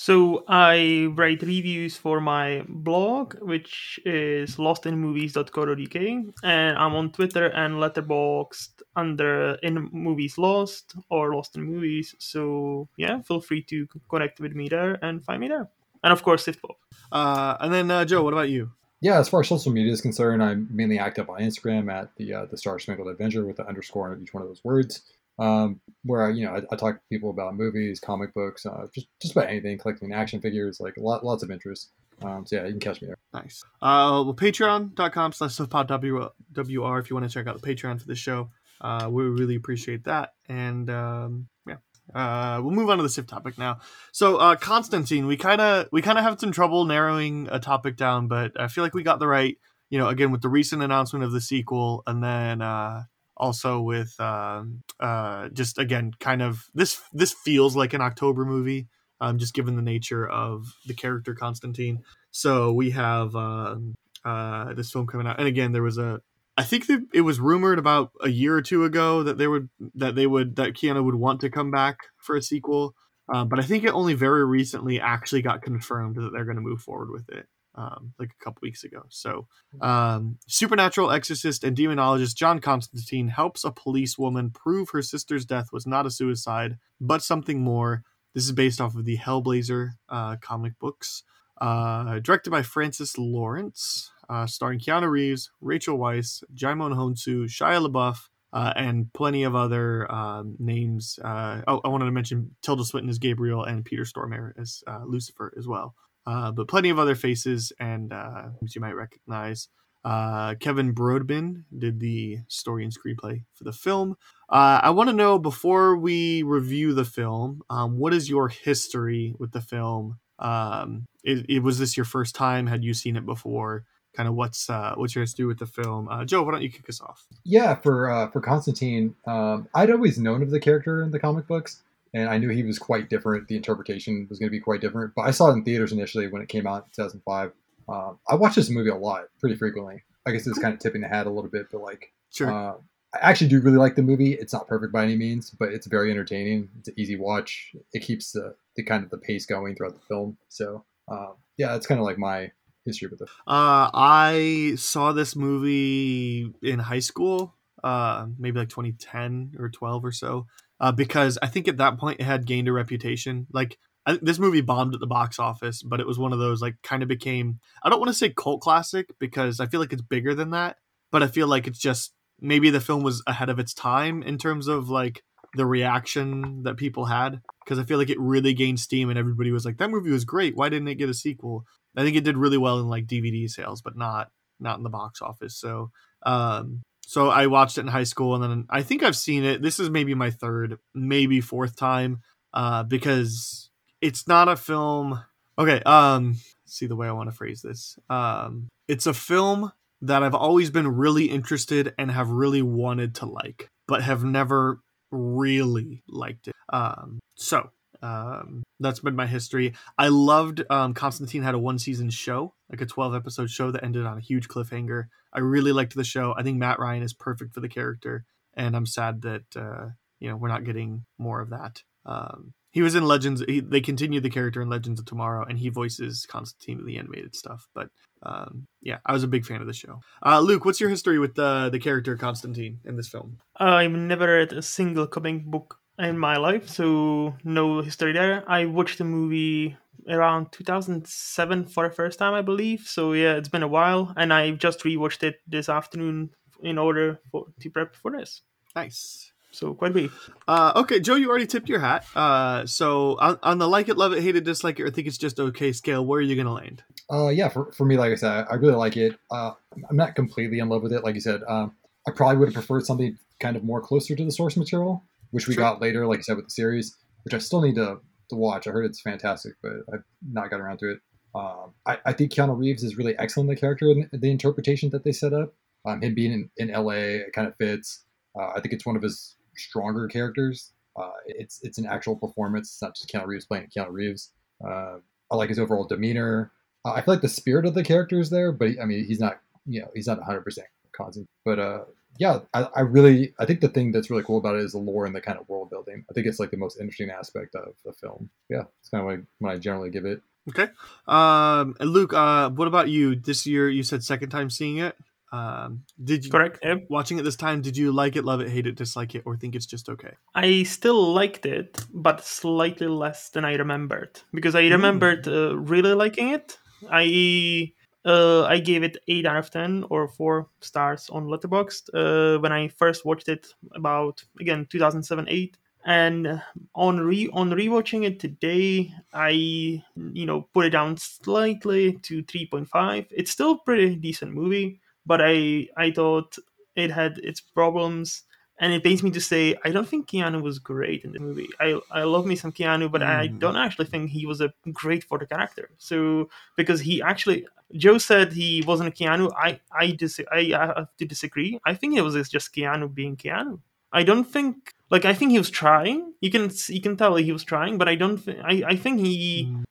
So I write reviews for my blog, which is lostinmovies.co.uk, and I'm on Twitter and Letterboxd under In Movies Lost or Lost in Movies. So yeah, feel free to connect with me there and find me there. And of course, SiftPop. Uh, and then uh, Joe, what about you? Yeah, as far as social media is concerned, I'm mainly active on Instagram at the uh, the Star Spangled Adventure with the underscore in each one of those words. Um, where I, you know, I, I talk to people about movies, comic books, uh, just just about anything, collecting action figures, like lot, lots of interest. Um, so yeah, you can catch me there. Nice. Uh, well, patreon.com slash WR if you want to check out the Patreon for the show. Uh, we really appreciate that. And um, yeah, uh, we'll move on to the SIF topic now. So uh, Constantine, we kind of we kind of have some trouble narrowing a topic down, but I feel like we got the right. You know, again with the recent announcement of the sequel, and then uh, also with um, uh, just again kind of this this feels like an October movie, um, just given the nature of the character Constantine. So we have um, uh, this film coming out, and again there was a I think that it was rumored about a year or two ago that they would that they would that Keanu would want to come back for a sequel, uh, but I think it only very recently actually got confirmed that they're going to move forward with it, um, like a couple weeks ago. So, um, supernatural exorcist and demonologist John Constantine helps a police woman prove her sister's death was not a suicide, but something more. This is based off of the Hellblazer uh, comic books, uh, directed by Francis Lawrence uh, starring Keanu Reeves, Rachel Weisz, Djimon Hounsou, Shia LaBeouf, uh, and plenty of other um, names. Uh, oh, I wanted to mention Tilda Swinton as Gabriel and Peter Stormare as uh, Lucifer as well. Uh, but plenty of other faces and uh, you might recognize. Uh, Kevin Brodbin did the story and screenplay for the film. Uh, I want to know before we review the film, um, what is your history with the film? Um, it, it was this your first time? Had you seen it before? kind of what's uh, what's your history with the film. Uh, Joe, why don't you kick us off? Yeah, for uh, for Constantine, um, I'd always known of the character in the comic books, and I knew he was quite different. The interpretation was going to be quite different. But I saw it in theaters initially when it came out in 2005. Um, I watched this movie a lot, pretty frequently. I guess it's kind of tipping the hat a little bit, but like, Sure. uh, I actually do really like the movie. It's not perfect by any means, but it's very entertaining. It's an easy watch. It keeps the, the kind of the pace going throughout the film. So um, yeah, it's kind of like my history with it. Uh, I saw this movie in high school, uh, maybe like 2010 or 12 or so, uh, because I think at that point it had gained a reputation. Like I, this movie bombed at the box office, but it was one of those like kind of became. I don't want to say cult classic because I feel like it's bigger than that, but I feel like it's just maybe the film was ahead of its time in terms of like the reaction that people had because I feel like it really gained steam and everybody was like that movie was great why didn't it get a sequel I think it did really well in like DVD sales but not not in the box office so um so I watched it in high school and then I think I've seen it this is maybe my third maybe fourth time uh because it's not a film okay um see the way I want to phrase this um it's a film that I've always been really interested and have really wanted to like but have never really liked it. Um, so um, that's been my history. I loved um, Constantine had a one season show, like a 12 episode show that ended on a huge cliffhanger. I really liked the show. I think Matt Ryan is perfect for the character, and I'm sad that uh, you know we're not getting more of that. Um, he was in Legends. He, they continued the character in Legends of Tomorrow, and he voices Constantine in the animated stuff. But um, yeah, I was a big fan of the show. Uh, Luke, what's your history with the the character Constantine in this film? I've never read a single comic book in my life, so no history there. I watched the movie around 2007 for the first time, I believe. So yeah, it's been a while, and I just rewatched it this afternoon in order for to prep for this. Nice. So quite brief. Uh, okay, Joe, you already tipped your hat. Uh, so on, on the like it, love it, hate it, dislike it, or think it's just okay scale, where are you gonna land? Uh, yeah, for, for me, like I said, I really like it. Uh, I'm not completely in love with it. Like you said, um, I probably would have preferred something kind of more closer to the source material, which we Sure. got later, like you said, with the series, which I still need to, to watch. I heard it's fantastic, but I've not got around to it. Um, I, I think Keanu Reeves is really excellent in the character and the interpretation that they set up. Um, him being in, in LA, it kind of fits. Uh, I think it's one of his stronger characters. Uh, it's it's an actual performance. It's not just Keanu Reeves playing Keanu Reeves. Uh, I like his overall demeanor. Uh, I feel like the spirit of the character is there, but he, I mean, he's not you know he's not 100 percent constant. But uh, yeah, I, I really I think the thing that's really cool about it is the lore and the kind of world building. I think it's like the most interesting aspect of the film. Yeah, it's kind of like when I generally give it. Okay. Um, and Luke, uh, what about you? This year, you said second time seeing it. Um, did you Correct. Yep. watching it this time? Did you like it, love it, hate it, dislike it, or think it's just okay? I still liked it, but slightly less than I remembered because I remembered uh, really liking it. I uh, I gave it eight out of ten or four stars on Letterboxd uh, when I first watched it about again 2007 eight. And on re on rewatching it today, I you know put it down slightly to three point five. It's still a pretty decent movie, but I I thought it had its problems and it pains me to say I don't think Keanu was great in the movie. I I love me some Keanu, but I Mm. don't actually think he was a great for the character. So because he actually Joe said he wasn't a Keanu, I I dis- I, I have to disagree. I think it was just Keanu being Keanu. I don't think like I think he was trying. You can you can tell he was trying, but I don't. Th- I I think he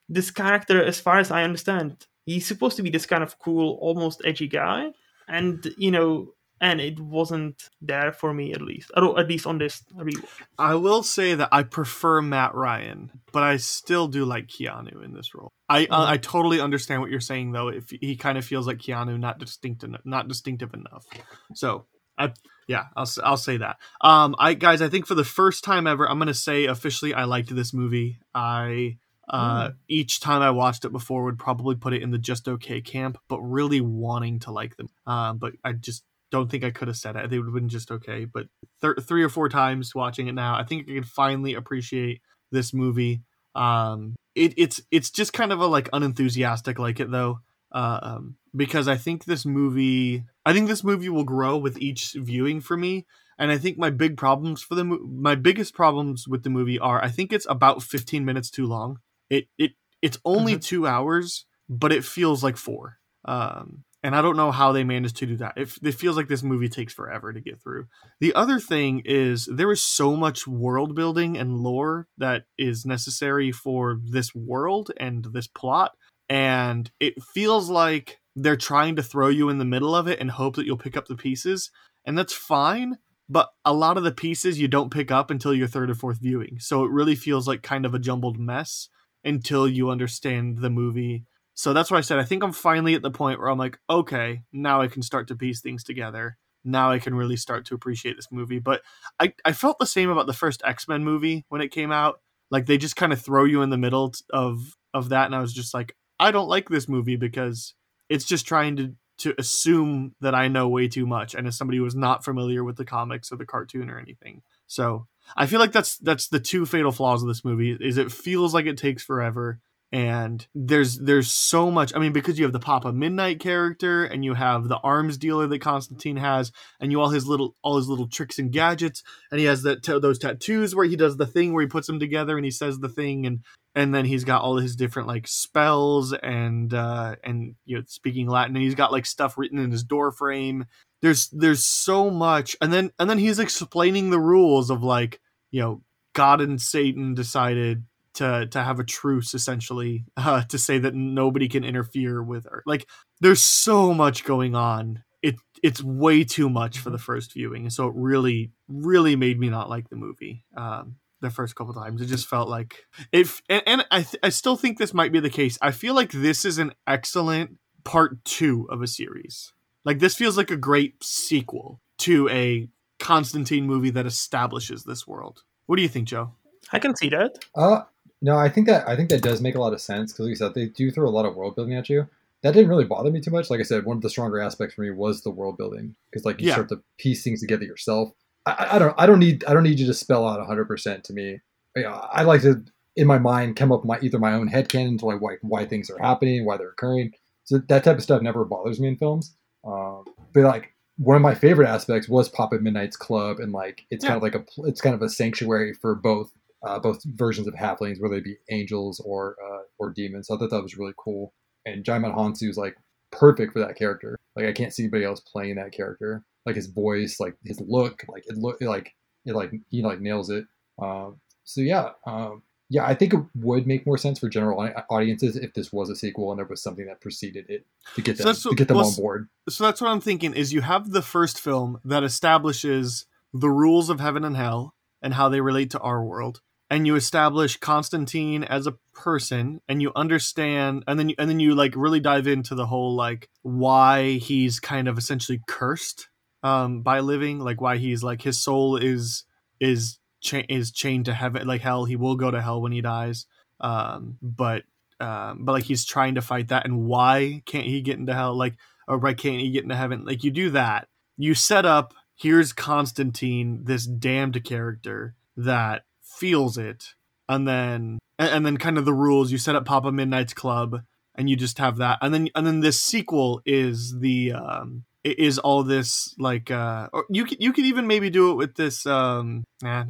this character, as far as I understand, he's supposed to be this kind of cool, almost edgy guy, and you know, and it wasn't there for me at least, at, least on this rewatch. I will say that I prefer Matt Ryan, but I still do like Keanu in this role. I uh, I totally understand what you're saying though. If he kind of feels like Keanu, not distinct, en- not distinctive enough. So I yeah, I'll I'll say that. Um, I guys, I think for the first time ever, I'm gonna say officially, I liked this movie. I uh, each time I watched it before would probably put it in the just okay camp, but really wanting to like them. Um, but I just don't think I could have said it. They would have been just okay. But th- three or four times watching it now, I think I can finally appreciate this movie. Um, it, it's it's just kind of a like unenthusiastic like it though, uh, um, because I think this movie, I think this movie will grow with each viewing for me. And I think my big problems for the mo- my biggest problems with the movie are I think it's about 15 minutes too long. It it it's only two hours, but it feels like four. Um, and I don't know how they managed to do that. It, it feels like this movie takes forever to get through. The other thing is there is so much world building and lore that is necessary for this world and this plot, and it feels like they're trying to throw you in the middle of it and hope that you'll pick up the pieces, and that's fine. But a lot of the pieces you don't pick up until your third or fourth viewing, so it really feels like kind of a jumbled mess until you understand the movie so that's why I said I think I'm finally at the point where I'm like, okay, now I can start to piece things together. Now I can really start to appreciate this movie. But I, I felt the same about the first X Men movie when it came out. Like they just kind of throw you in the middle of of that, and I was just like, I don't like this movie because it's just trying to to assume that I know way too much, and as somebody who is not familiar with the comics or the cartoon or anything. So I feel like that's that's the two fatal flaws of this movie is it feels like it takes forever and there's there's so much i mean because you have the papa midnight character and you have the arms dealer that constantine has and you all his little all his little tricks and gadgets and he has that those tattoos where he does the thing where he puts them together and he says the thing and and then he's got all his different like spells and uh and you know speaking latin and he's got like stuff written in his door frame. There's there's so much. And then and then he's explaining the rules of like you know god and satan decided to to have a truce essentially uh, to say that nobody can interfere with her. Like there's so much going on. It it's way too much for the first viewing, And so it really really made me not like the movie. Um, the first couple times, it just felt like if and, and I th- I still think this might be the case. I feel like this is an excellent part two of a series. Like this feels like a great sequel to a Constantine movie that establishes this world. What do you think, Joe? I can see that. Uh, no, I think that I think that does make a lot of sense because, like you said, they do throw a lot of world building at you. That didn't really bother me too much. Like I said, one of the stronger aspects for me was the world building because, like, you Yeah. start to piece things together yourself. I, I- don't, I don't need, I don't need you to spell out 100 percent to me. You know, I like to, in my mind, come up with my either my own headcanon to like why, why things are happening, why they're occurring. So that type of stuff never bothers me in films. Um, but like one of my favorite aspects was Papa Midnight's Club, and like it's kind of like a, it's kind of a sanctuary for both uh, both versions of halflings, whether they be angels or uh, or demons. So I thought that was really cool. And Djimon Hounsou is like perfect for that character. Like I can't see anybody else playing that character. Like his voice, like his look, like it look like it like he like nails it. Uh, so yeah, um, yeah, I think it would make more sense for general audiences if this was a sequel and there was something that preceded it to get So them that's to get them well, on board. so that's what I'm thinking is you have the first film that establishes the rules of heaven and hell and how they relate to our world and you establish Constantine as a person and you understand and then you, and then you like really dive into the whole like why he's kind of essentially cursed um by living like why he's like his soul is is cha- is chained to heaven like hell he will go to hell when he dies um but um but like he's trying to fight that and why can't he get into hell? Like or why can't he get into heaven? Like you do that. You set up here's constantine this damned character that feels it. And then and, then kind of the rules you set up papa midnight's club and you just have that. And then and then this sequel is the um is all this like uh you could you could even maybe do it with this um nah,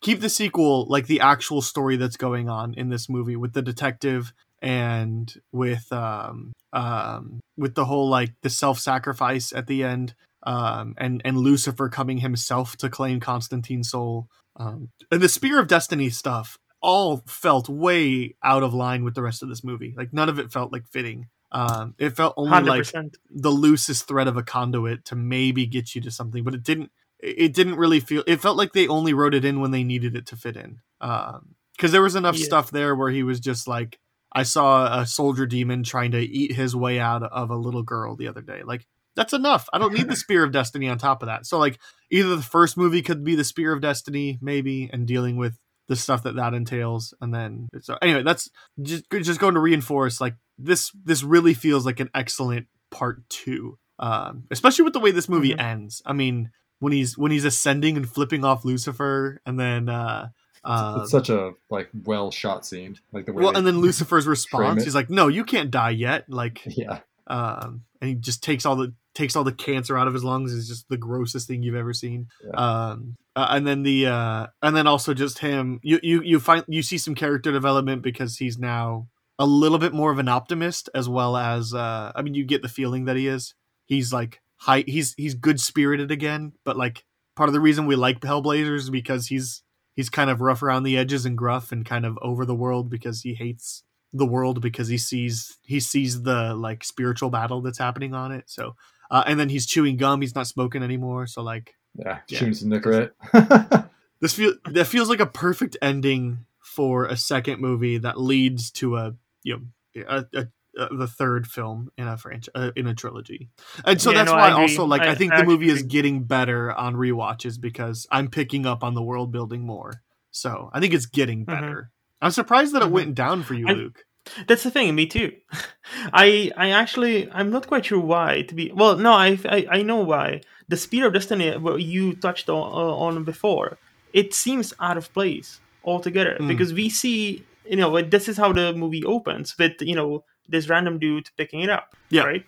keep the sequel like the actual story that's going on in this movie with the detective and with um um with the whole like the self-sacrifice at the end um and and lucifer coming himself to claim constantine's soul um and the spear of destiny stuff all felt way out of line with the rest of this movie. Like none of it felt like fitting. Um it felt only Hundred like the loosest thread of a conduit to maybe get you to something but it didn't it didn't really feel it felt like they only wrote it in when they needed it to fit in. Um because there was enough Yeah. stuff there where he was just like i saw a soldier demon trying to eat his way out of a little girl the other day. Like that's enough i don't need the spear of destiny on top of that so like either the first movie could be the spear of destiny maybe and dealing with the stuff that that entails and then so anyway that's just just going to reinforce like this this really feels like an excellent part two um especially with the way this movie Mhm. ends i mean when he's when he's ascending and flipping off lucifer and then uh um, it's such a like well shot scene, like the way. well and then lucifer's response he's like no you can't die yet like yeah, um and he just takes all the takes all the cancer out of his lungs is just the grossest thing you've ever seen. Um uh, and then the uh and then also just him you you you find you see some character development because he's now a little bit more of an optimist as well as uh i mean you get the feeling that he is. He's like high he's he's good spirited again but like part of the reason we like hellblazers is because he's he's kind of rough around the edges and gruff and kind of over the world because he hates the world because he sees he sees the like spiritual battle that's happening on it so uh, and then he's chewing gum he's not smoking anymore so like yeah, Yeah. shooting some Nicorette. this feel that feels like a perfect ending for a second movie that leads to a you know a, a, a, the third film in a franchise uh, in a trilogy. And so Yeah, that's no, why I also like I, I- think I the movie is getting better on rewatches because i'm picking up on the world building more so i think it's getting better i'm surprised that it Mhm. went down for you I- luke That's the thing. Me too. I I actually I'm not quite sure why. To be well, no, I I, I know why. The spear of destiny, what you touched on, uh, on before, it seems out of place altogether Mm. because we see you know this is how the movie opens with you know this random dude picking it up, Yeah. right,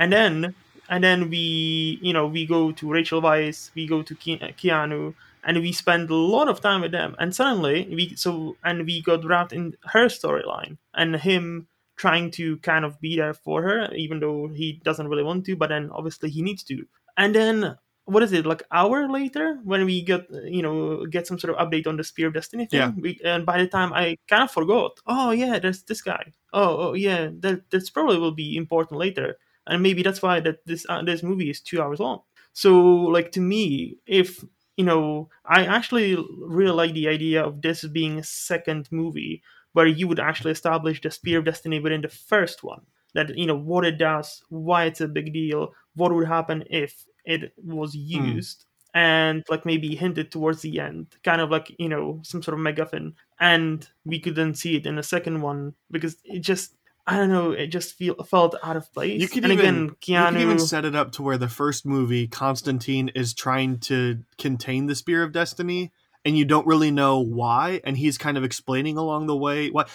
and then and then we you know we go to Rachel Weisz, we go to Ke- Keanu, and we spend a lot of time with them. And suddenly we so and we got wrapped in her storyline and him trying to kind of be there for her even though he doesn't really want to but then obviously he needs to. And then what is it like hour later when we get you know get some sort of update on the spear of destiny thing Yeah. we, and by the time i kind of forgot oh yeah there's this guy. Oh, oh yeah that that's probably will be important later. And maybe that's why that this uh, this movie is two hours long. So like to me if you know i actually really like the idea of this being a second movie where you would actually establish the spear of destiny within the first one. That you know what it does why it's a big deal what would happen if it was hmm. used and like maybe hinted towards the end kind of like you know some sort of MacGuffin and we could then see it in a second one because it just i don't know it just feel felt out of place You could and even again you keanu could even set it up to where the first movie Constantine is trying to contain the Spear of Destiny, and you don't really know why, and he's kind of explaining along the way what.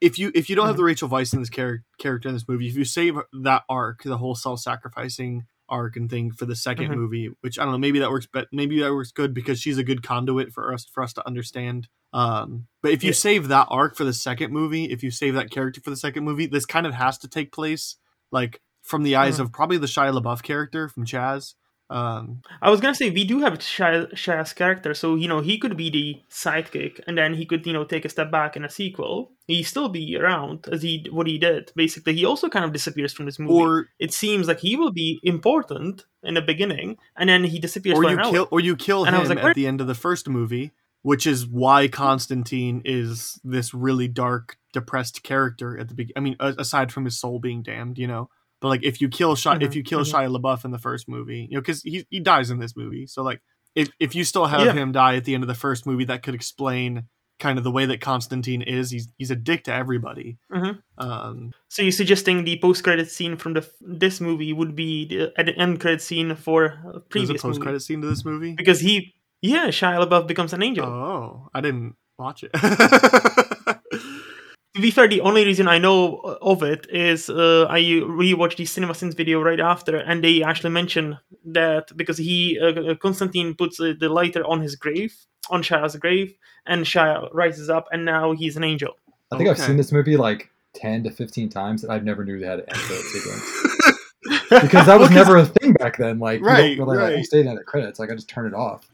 If you if you don't have mm-hmm. the Rachel Weisz in this char- character in this movie, if you save that arc, the whole self-sacrificing arc and thing for the 2nd Mhm. movie, which I don't know, maybe that works, but maybe that works good because she's a good conduit for us for us to understand. Um, but if you Yeah. save that arc for the second movie, if you save that character for the second movie, this kind of has to take place like from the eyes Mhm. of probably the Shia LaBeouf character from Chaz, Um, I was gonna say we do have Shia, Shia's character, so you know he could be the sidekick, and then he could you know take a step back in a sequel. He still be around as he what he did. Basically, he also kind of disappears from this movie. or it seems like he will be important in the beginning, and then he disappears or you hour. kill or you kill And him like, at where- the end of the first movie, which is why Constantine is this really dark, depressed character at the beginning. I mean, aside from his soul being damned, you know. But like, if you kill Shia, if Mhm, you kill mhm. Shia LaBeouf in the first movie, you know, because he he dies in this movie, so like, if if you still have Yeah. him die at the end of the first movie, that could explain kind of the way that Constantine is. He's he's a dick to everybody. Mhm. Um, So you're suggesting the post-credit scene from the this movie would be the, at the end credit scene for a previous post credit scene to this movie. because he, yeah, Shia LaBeouf becomes an angel. Oh, I didn't watch it. To be fair, the only reason I know of it is uh, I rewatched the CinemaSins video right after, and they actually mention that because he uh, Constantine puts uh, the lighter on his grave, on Shia's grave, and Shia rises up, and now he's an angel. I think I've seen this movie like ten to fifteen times, and I've never knew they had an end credit sequence because that was never a thing back then. Like, you Right, don't really right. oh, stay in the credits. Like, I just turn it off.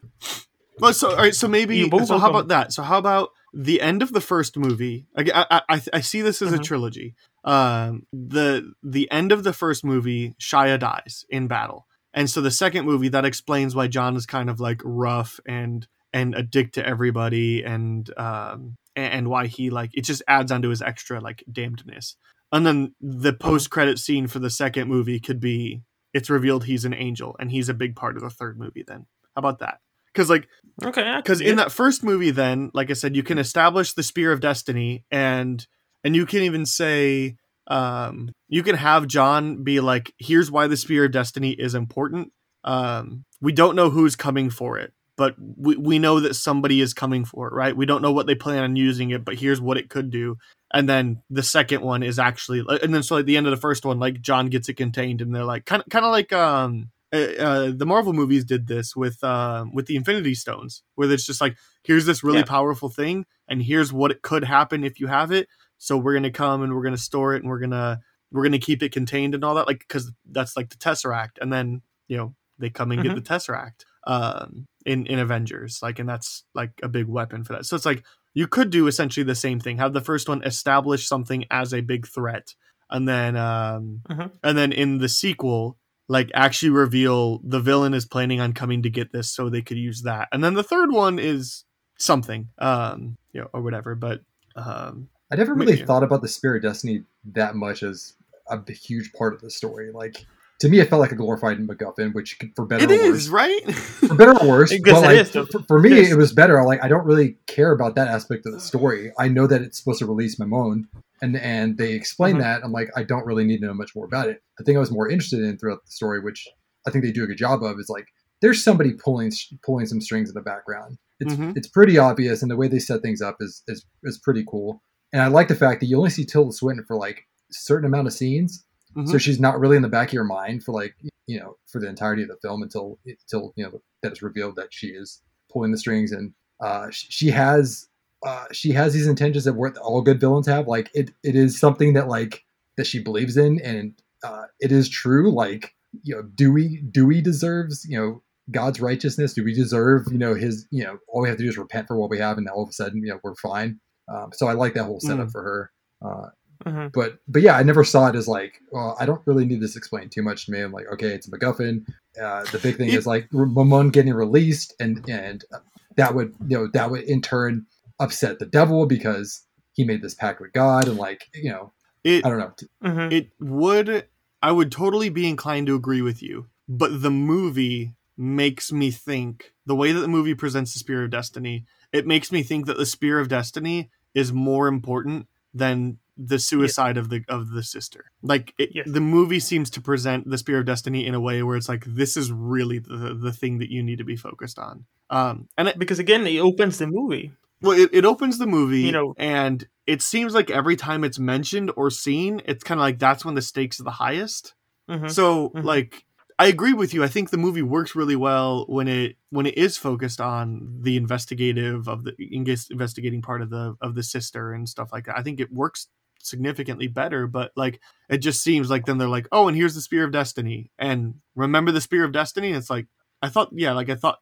Well, so all right, so maybe You so how about that? So how about the end of the first movie? I I, I, I see this as a Mhm. trilogy. Um, the the end of the first movie, Shia dies in battle, and so the second movie that explains why John is kind of like rough and and a dick to everybody, and um and, and why he like it just adds onto his extra like damnedness. And then the post credit scene for the second movie could be it's revealed he's an angel, and he's a big part of the third movie. Then how about that? Because like Okay, because in it. that first movie then like i said you can establish the spear of destiny and and you can even say um you can have john be like here's why the spear of destiny is important. Um we don't know who's coming for it but we, we know that somebody is coming for it right? We don't know what they plan on using it but here's what it could do. And then the second one is actually and then so at the end of the first one like john gets it contained and they're like kind of kind of like um uh, uh, the Marvel movies did this with uh, with the Infinity Stones, where it's just like, here's this really Yeah. powerful thing, and here's what it could happen if you have it. So we're gonna come and we're gonna store it, and we're gonna we're gonna keep it contained and all that, like because that's like the Tesseract, and then you know they come and get the Tesseract um, in in Avengers, like, and that's like a big weapon for that. So it's like you could do essentially the same thing. Have the first one establish something as a big threat, and then um, Mhm. and then in the sequel like actually reveal the villain is planning on coming to get this so they could use that and then the third one is something um you know or whatever but um I never really Maybe. thought about the Spear of Destiny that much as a huge part of the story. Like, to me, it felt like a glorified MacGuffin, which, for better it or worse, is right for better or worse. But like, is, for, for me, it was better. Like I don't really care about that aspect of the story. I know that it's supposed to release Mammon, and and they explain Mhm. that. I'm like, I don't really need to know much more about it. The thing I was more interested in throughout the story, which I think they do a good job of, is like there's somebody pulling pulling some strings in the background. It's Mhm. it's pretty obvious, and the way they set things up is is is pretty cool. And I like the fact that you only see Tilda Swinton for like a certain amount of scenes, so Mhm. she's not really in the back of your mind for like you know for the entirety of the film until until you know that is revealed that she is pulling the strings and uh she has uh she has these intentions that what all good villains have like it it is something that like that she believes in and uh it is true like you know dewey dewey deserves you know god's righteousness do we deserve you know his you know all we have to do is repent for what we have and all of a sudden you know we're fine um, so i like that whole setup Mm. for her uh, Mhm. but but yeah, I never saw it as like, well, I don't really need this explained too much to me. I'm like, okay, it's a MacGuffin. Uh, the big thing is like Mammon getting released, and and that would you know that would in turn upset the devil because he made this pact with God, and like you know, it I don't know. Mhm. it would i would totally be inclined to agree with you but the movie makes me think the way that the movie presents the spear of destiny it makes me think that the spear of destiny is more important than the suicide of the of the sister like it, Yes. the movie seems to present the spear of destiny in a way where it's like this is really the the thing that you need to be focused on um and it, because again, it opens the movie. Well, it, it opens the movie, You know- and it seems like every time it's mentioned or seen, it's kind of like that's when the stakes are the highest. Mhm. So, Mhm. like, I agree with you. I think the movie works really well when it when it is focused on the investigative of the investigating part of the of the sister and stuff like that. I think it works significantly better, but like it just seems like then they're like, oh, and here's the Spear of Destiny, and remember the Spear of Destiny? And it's like I thought, yeah, like I thought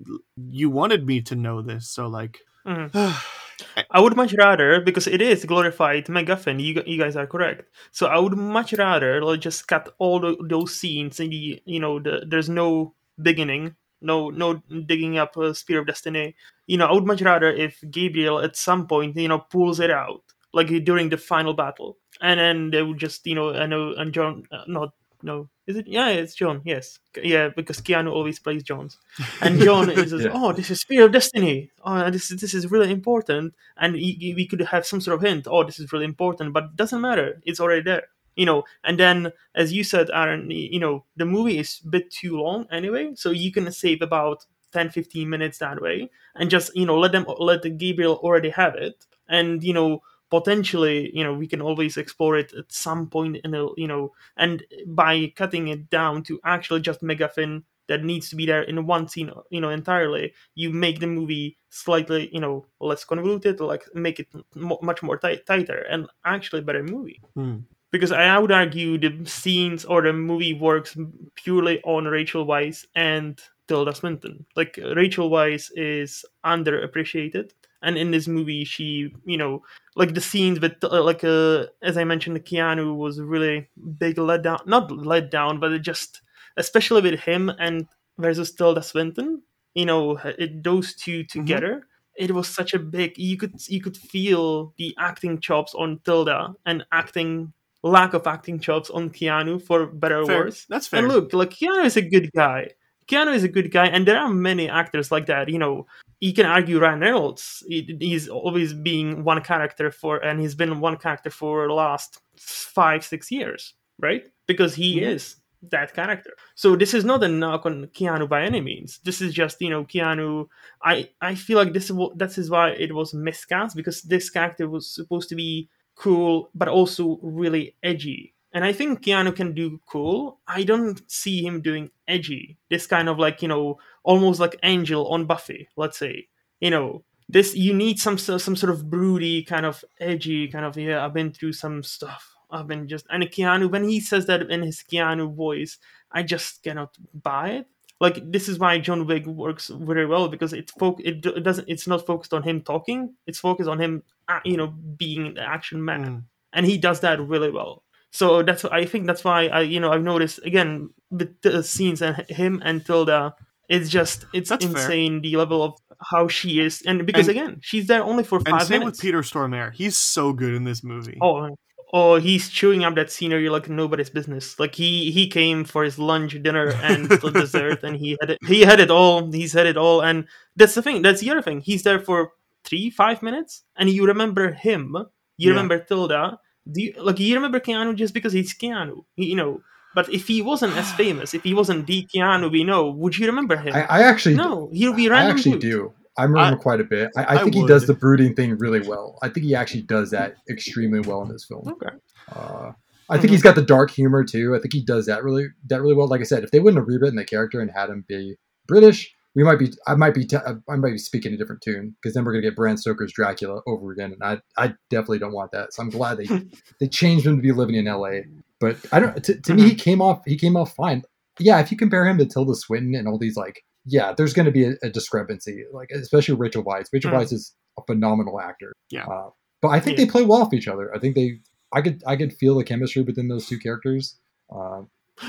you wanted me to know this, so like. Mhm. I would much rather because it is glorified MacGuffin. You you guys are correct. So I would much rather like, just cut all the, those scenes and the you know the, there's no beginning, no no digging up a spear of destiny. You know, I would much rather if Gabriel at some point you know pulls it out like during the final battle, and then they would just you know know and John uh, not no is it? Yeah it's John yes. Yeah because Keanu always plays Johns, and John is Yeah. oh this is spear of destiny. Oh this is this is really important. And he, he- we could have some sort of hint oh this is really important but it doesn't matter. It's already there you know? And then as you said aaron you know the movie is a bit too long anyway so you can save about 10 15 minutes that way and just you know let them let gabriel already have it. And you know potentially you know we can always explore it at some point in the you know and by cutting it down to actually just MacGuffin that needs to be there in one scene you know entirely you make the movie slightly you know less convoluted like make it mo much more tight, tighter and actually better movie Hmm. because I would argue the scenes or the movie works purely on Rachel Weisz and Tilda Swinton. Like Rachel Weisz is underappreciated, and in this movie, she, you know, like the scenes with, uh, like, uh, as I mentioned, Keanu was really big letdown. Not let down, but it just, especially with him and versus Tilda Swinton, you know, it, those two together. It was such a big. You could you could feel the acting chops on Tilda and acting lack of acting chops on Keanu for better or Fair. worse. That's fair. And look, like Keanu is a good guy. Keanu is a good guy, and there are many actors like that. You know, you can argue Ryan Reynolds. He's always being one character for, and he's been one character for the last five, six years, right? Because he Mhm. is that character. So this is not a knock on Keanu by any means. This is just you know Keanu. I I feel like this is this is why it was miscast because this character was supposed to be cool but also really edgy. And I think Keanu can do cool. I don't see him doing edgy. This kind of like, you know, almost like Angel on Buffy, let's say. You know, this you need some some sort of broody kind of edgy kind of yeah, I've been through some stuff. I've been just and Keanu when he says that in his Keanu voice, I just cannot buy it. Like this is why John Wick works very well because it's fo- it, it doesn't it's not focused on him talking. It's focused on him, uh, you know, being the action man Mm. and he does that really well. So that's I think that's why I you know I've noticed again with the scenes and him and Tilda, it's just it's That's fair. insane the level of how she is and because And- again she's there only for five. And same minutes. with Peter Stormare. He's so good in this movie. Oh, oh, he's chewing up that scenery like nobody's business. Like he he came for his lunch, dinner, and dessert, and he had it. He had it all. He's had it all, and that's the thing. That's the other thing. He's there for three, five minutes, and you remember him. You Yeah. remember Tilda. Do you, like you remember Keanu just because he's Keanu, you know. But if he wasn't as famous, if he wasn't the Keanu we know, would you remember him? I, I actually no, he'll be I actually dude. do. I remember I- quite a bit. I, I I think he does the brooding thing really well. I think he actually does that extremely well in this film. Okay. Uh, I think he's got the dark humor too. I think he does that really that really well. Like I said, if they wouldn't have rewritten the character and had him be British, we might be. I might be. T- I might be speaking a different tune because then we're gonna get Bram Stoker's Dracula over again, and I I definitely don't want that. So I'm glad they they changed him to be living in L.A. But I don't. To, to me, he came off. He came off fine. Yeah, if you compare him to Tilda Swinton and all these like, yeah, there's going to be a, a discrepancy. Like especially Rachel Weisz. Rachel Mhm. Weisz is a phenomenal actor. Yeah. Uh, but I think Yeah. they play well off each other. I think they. I could I could feel the chemistry between those two characters. Uh,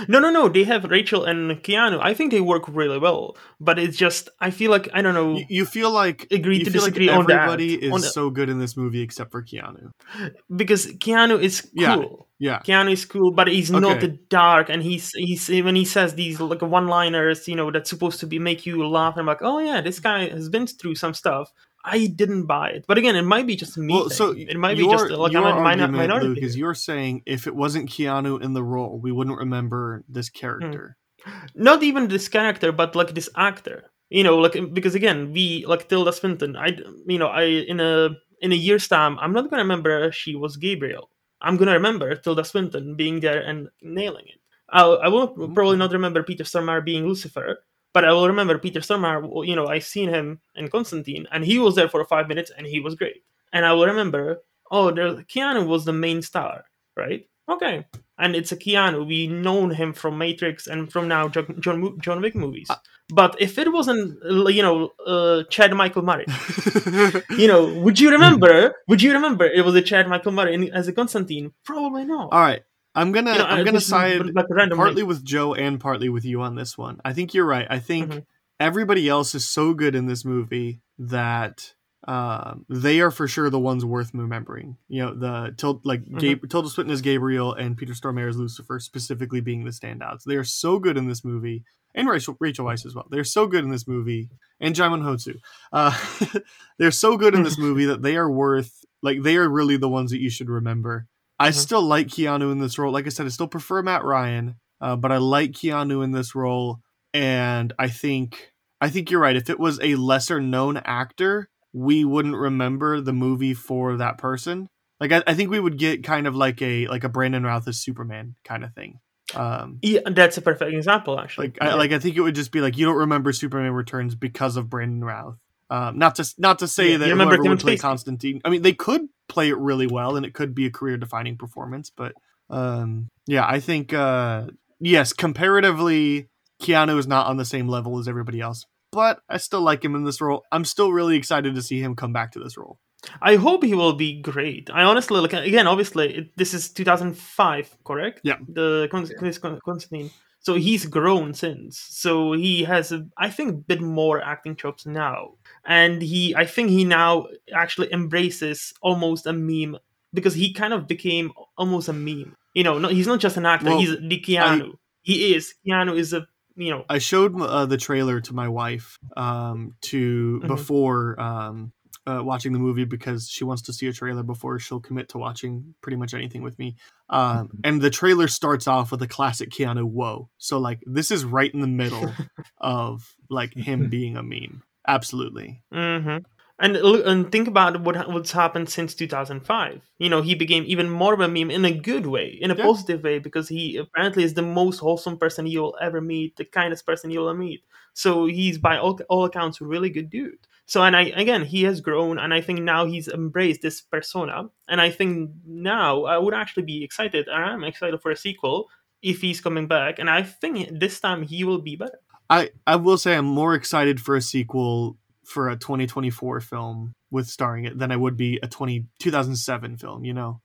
No, no, no. They have Rachel and Keanu. I think they work really well. But it's just, I feel like I don't know. You, you feel like Agree to feel like disagree on that. everybody is On the- so good in this movie except for Keanu. because Keanu is cool. Yeah. Keanu is cool, but he's not Okay. the dark, and he's he's when he says these like one-liners, you know, that's supposed to be make you laugh. I'm like, oh yeah, this guy has been through some stuff. I didn't buy it, but again, it might be just me. Well, so it might be just like your I'm a minority. Luke, is you're saying if it wasn't Keanu in the role, we wouldn't remember Hmm. this character. not even this character, but like this actor. You know, like because again, we like Tilda Swinton. I, you know, I in a in a year's time, I'm not gonna remember she was Gabriel. I'm gonna remember Tilda Swinton being there and nailing it. I'll, I will probably not remember Peter Stormare being Lucifer, but I will remember Peter Stormare. You know, I seen him in Constantine, and he was there for five minutes, and he was great. And I will remember oh, there, Keanu was the main star, right? Okay, and it's a Keanu. We known him from Matrix and from now John John, Wick movies. But if it wasn't, uh, you know, uh, Chad Michael Murray, you know, would you remember? Would you remember it was a Chad Michael Murray as a Constantine? Probably not. All right. I'm gonna You know, I'm gonna side like partly with Joe and partly with you on this one. I think you're right. I think Mhm. everybody else is so good in this movie that um, they are for sure the ones worth remembering. You know, the Til- like Mm-hmm. Gab- Tilda Swinton as Gabriel and Peter Stormare as Lucifer specifically being the standouts. They are so good in this movie, and Rachel Rachel Weisz as well. They're so good in this movie, and Djimon Hounsou. Uh, they're so good in this movie that they are worth like they are really the ones that you should remember. I Mhm. still like Keanu in this role. Like I said, I still prefer Matt Ryan, uh, but I like Keanu in this role, and I think I think you're right. If it was a lesser known actor, we wouldn't remember the movie for that person. Like I, I think we would get kind of like a like a Brandon Routh as Superman kind of thing. Um, Yeah, that's a perfect example, actually. like I, like I think it would just be like you don't remember Superman Returns because of Brandon Routh. Um, not to not to say Yeah, that you remember whoever would Kevin play Spacey. Constantine. I mean, they could play it really well, and it could be a career defining performance. But um, yeah, I think uh, yes, comparatively, Keanu is not on the same level as everybody else. But I still like him in this role. I'm still really excited to see him come back to this role. I hope he will be great. I honestly like again. Obviously, it, this is 2005, correct? Yeah. The Con- Chris Constantine. So he's grown since. So he has, I think, a bit more acting chops now, and he, I think, he now actually embraces almost a meme because he kind of became almost a meme. You know, no, he's not just an actor. Well, he's the Keanu. he is. Keanu is a you know. I showed uh, the trailer to my wife um, to Mhm. before um, uh, watching the movie because she wants to see a trailer before she'll commit to watching pretty much anything with me. Um, and the trailer starts off with a classic Keanu "Whoa!" So like this is right in the middle of like him being a meme. Absolutely. hmm And and think about what what's happened since 2005. You know, he became even more of a meme in a good way, in a Yeah. positive way, because he apparently is the most wholesome person you'll ever meet, the kindest person you'll ever meet. So he's by all, all accounts a really good dude. So and I again, he has grown, and I think now he's embraced this persona, and I think now I would actually be excited, I'm excited for a sequel if he's coming back, and I think this time he will be better. I I will say I'm more excited for a sequel for a 2024 film with starring it than I would be a 20 2007 film. You know.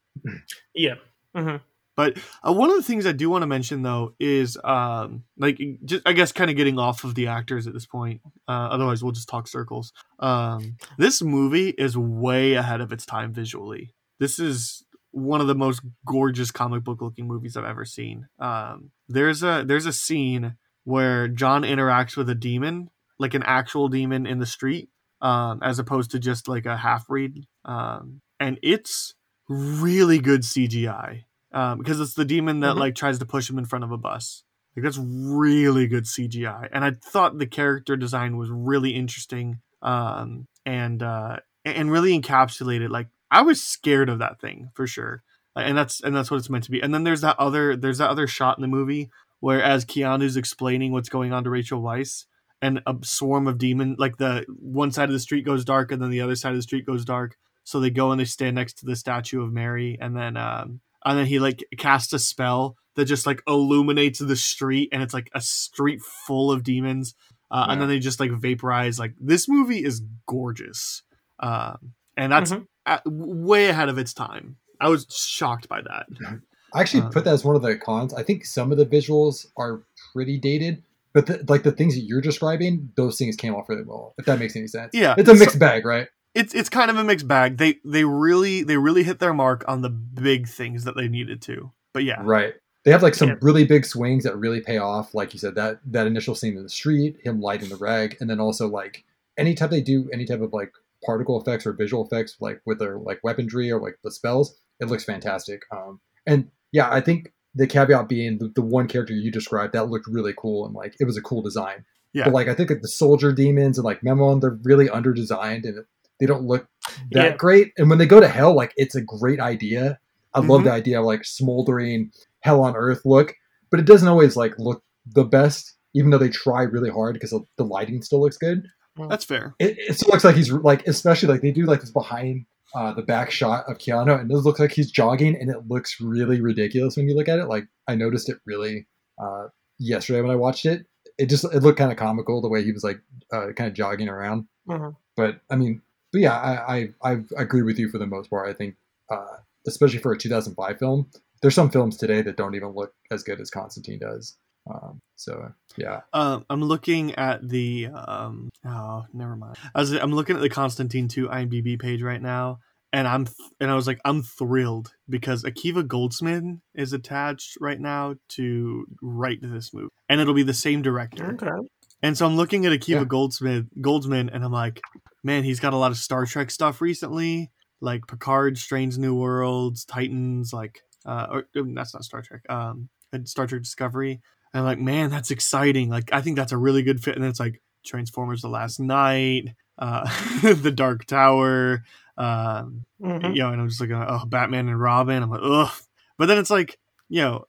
Yeah. hmm But uh, one of the things I do want to mention though is um like just I guess kind of getting off of the actors at this point. Uh, otherwise, we'll just talk circles. Um, this movie is way ahead of its time visually. This is one of the most gorgeous comic book looking movies I've ever seen. Um, there's a there's a scene where John interacts with a demon, like an actual demon in the street, um, as opposed to just like a half breed. Um, and it's really good CGI um, because it's the demon that Mhm. like tries to push him in front of a bus. Like that's really good CGI, and I thought the character design was really interesting um, and uh, and really encapsulated. Like I was scared of that thing for sure, and that's and that's what it's meant to be. And then there's that other there's that other shot in the movie where as Keanu's explaining what's going on to Rachel Weisz, and a swarm of demon like the one side of the street goes dark and then the other side of the street goes dark. So they go and they stand next to the statue of Mary, and then um, and then he like casts a spell that just like illuminates the street, and it's like a street full of demons. Uh, And then they just like vaporize. Like this movie is gorgeous, um, and that's Mhm. uh, way ahead of its time. I was shocked by that. I actually Uh, put that as one of the cons. I think some of the visuals are pretty dated, but the, like the things that you're describing, those things came off really well. If that makes any sense. Yeah, it's a so- mixed bag, right? it's it's kind of a mixed bag. They they really they really hit their mark on the big things that they needed to. But yeah, Right. They have like some Yeah. really big swings that really pay off. Like you said, that that initial scene in the street, him lighting the rag, and then also like any anytime they do any type of like particle effects or visual effects, like with their like weaponry or like the spells, it looks fantastic. Um, and yeah, I think the caveat being the, the one character you described that looked really cool and like it was a cool design. Yeah. But like I think that the soldier demons and like Mammon, they're really under designed and they don't look that Yeah. great. And when they go to hell, like it's a great idea. I love Mhm. the idea of like smoldering hell on earth look, but it doesn't always like look the best, even though they try really hard because the lighting still looks good. that's fair. It, it still looks like he's like, especially like they do like this behind uh, the back shot of Keanu, and it looks like he's jogging, and it looks really ridiculous when you look at it. Like I noticed it really uh, yesterday when I watched it. It just it looked kind of comical the way he was like uh, kind of jogging around. Mhm. But I mean, but yeah, I I, I agree with you for the most part. I think, uh, especially for a 2005 film, there's some films today that don't even look as good as Constantine does. Um, so yeah, Um, I'm looking at the um. Oh, never mind. I was, I'm looking at the Constantine 2 IMDb page right now, and I'm th- and I was like, I'm thrilled because Akiva Goldsman is attached right now to write this movie, and it'll be the same director. Okay. And so I'm looking at Akiva Yeah. Goldsmith, Goldsman, and I'm like, man, he's got a lot of Star Trek stuff recently, like Picard, Strange New Worlds, Titans, like, uh, or um, that's not Star Trek, um, Star Trek Discovery. And I'm like, man, that's exciting. Like, I think that's a really good fit. And it's like Transformers: The Last Knight, uh, The Dark Tower, um, Mhm. you know, and I'm just like, oh, Batman and Robin. I'm like, ugh. But then it's like, you know,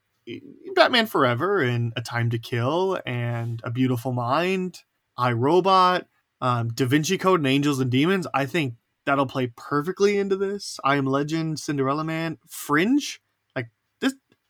Batman Forever and A Time to Kill and A Beautiful Mind, I Robot, um, Da Vinci Code and Angels and Demons. I think that'll play perfectly into this. I Am Legend, Cinderella Man, Fringe.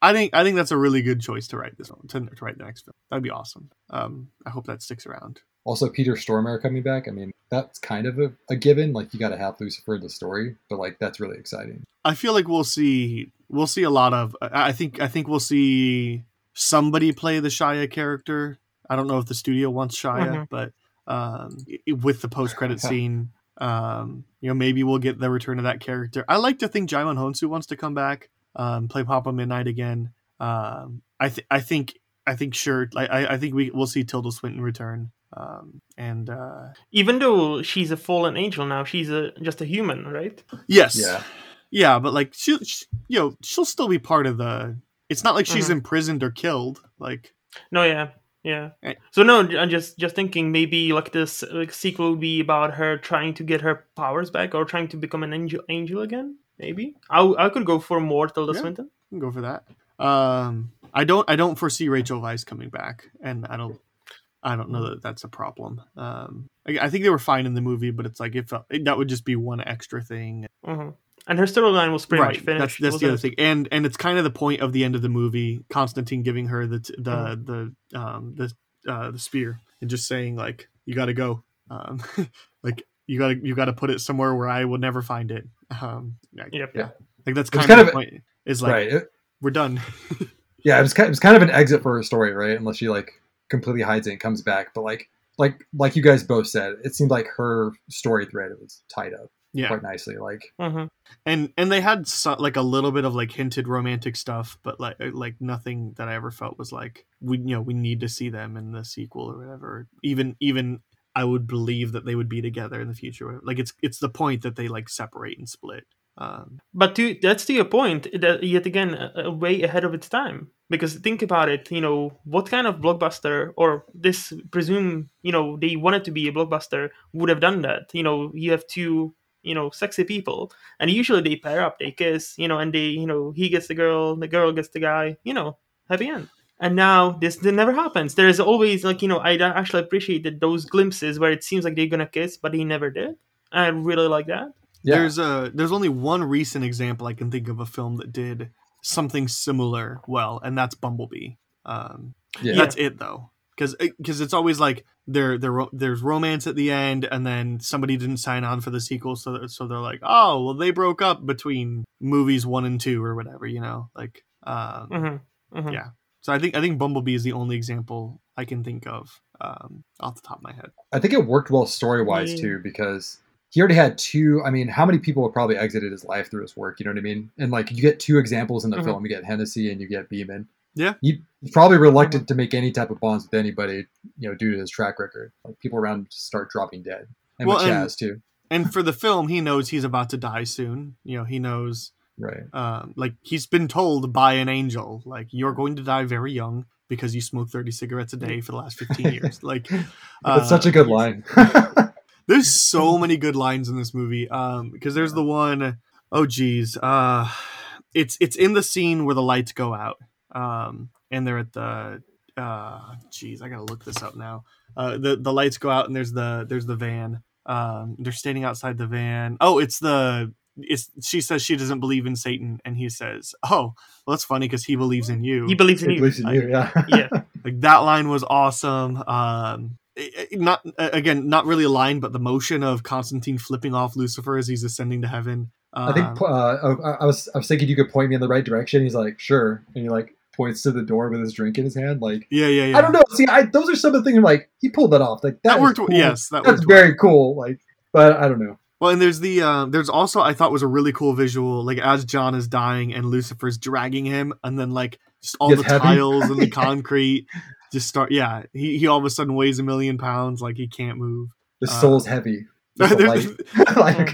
Like this, I think I think that's a really good choice to write this one to, to write the next film. That'd be awesome. Um, I hope that sticks around. Also, Peter Stormare coming back. I mean, that's kind of a, a given. Like, you got to have Lucifer in the story, but like, that's really exciting. I feel like we'll see we'll see a lot of I I think I think we'll see somebody play the Shia character. I don't know if the studio wants Shia, Mhm. but um, with the post credit scene, um, you know, maybe we'll get the return of that character. I like to think Djimon Hounsou wants to come back, um, play Papa Midnight again. Um, I th- I think I think sure. I I I think we we'll see Tilda Swinton return. Um, and uh, Even though she's a fallen angel now, she's a just a human, right? yes, Yeah. Yeah, but like she, she you know, she'll still be part of the. It's not like she's Mhm. imprisoned or killed. Like, No, yeah, yeah. Eh. So no, I'm just just thinking maybe like this like, sequel will be about her trying to get her powers back or trying to become an angel angel again. Maybe I I could go for more Tilda Yeah. Swinton. can go for that. Um, I don't. I don't foresee Rachel Weisz coming back, and I don't. I don't know that that's a problem. Um, I, I think they were fine in the movie, but it's like it that would just be one extra thing. hmm And her storyline was pretty much That's finished. that's the other it? thing, and and it's kind of the point of the end of the movie. Constantine giving her the t- the Mm-hmm. the um the uh the spear and just saying like you got to go, um, like you got to you got to put it somewhere where I will never find it. Um, like, Yep. Yeah. like that's It was kind, kind of the of- point. Is like right. We're done. yeah, it was kind, it was kind of an exit for her story, right? Unless she like completely hides it and comes back. But like, like, like you guys both said, it seemed like her story thread was tied up yeah, quite nicely. Like, Mhm. and and they had so, like a little bit of like hinted romantic stuff, but like uh, like nothing that I ever felt was like we you know we need to see them in the sequel or whatever. Even even I would believe that they would be together in the future. Like it's it's the point that they like separate and split. Um, But to that's to your point, that yet again, a way ahead of its time. Because think about it, you know, what kind of blockbuster, or this presume, you know, they wanted to be a blockbuster, would have done that. You know, you have two, you know, sexy people, and usually they pair up, they kiss, you know, and they, you know, he gets the girl, the girl gets the guy, you know, happy end. And now this, this never happens. There is always like, you know, I actually appreciated those glimpses where it seems like they're gonna kiss, but they never did. I really like that. yeah, There's a there's only one recent example I can think of a film that did something similar well, and that's Bumblebee. Um, yeah, That's it though, because because it's always like there there there's romance at the end, and then somebody didn't sign on for the sequel, so so they're like, oh well, they broke up between movies one and two or whatever, you know, like um, hmm hmm Yeah. So I think I think Bumblebee is the only example I can think of um, off the top of my head. I think it worked well story wise Yeah. too because he already had two. I mean, how many people have probably exited his life through his work? You know what I mean? And like, you get two examples in the Mhm. film. You get Hennessy and you get Beeman. Yeah. He- he's probably reluctant to make any type of bonds with anybody, you know, due to his track record. Like people around him just start dropping dead, and Well, with and- Chaz too. And for the film, he knows he's about to die soon. You know, he knows Right. um, like he's been told by an angel, like you're going to die very young because you smoke 30 cigarettes a day for the last 15 years. Like That's such a good line. There's so many good lines in this movie. Um, because there's the one, oh geez, uh, it's it's in the scene where the lights go out. Um, and they're at the, uh, geez, I gotta look this up now. Uh, the the lights go out and there's the there's the van. Um, they're standing outside the van. Oh, it's the is she says she doesn't believe in Satan, and he says, "Oh, well, that's funny because he believes in you." He believes in He you. believes in you, yeah. Yeah. like that line was awesome. Um, it- it- not uh, again, not really a line, but the motion of Constantine flipping off Lucifer as he's ascending to heaven. I think Um, uh, I, I was I was thinking you could point me in the right direction. He's like, sure, and he like points to the door with his drink in his hand. Like, yeah, yeah, yeah. I don't know. See, I, those are some of the things. Like, he pulled that off. Like that, That is worked. Cool. Yes, that that's worked. very cool. Like, but I don't know. Well, and there's the um, there's also I thought was a really cool visual, like as John is dying and Lucifer's dragging him, and then like just all Gets the heavy. tiles and the concrete just start. Yeah, he he all of a sudden weighs a million pounds, like he can't move. The Uh, soul's heavy. The light. like,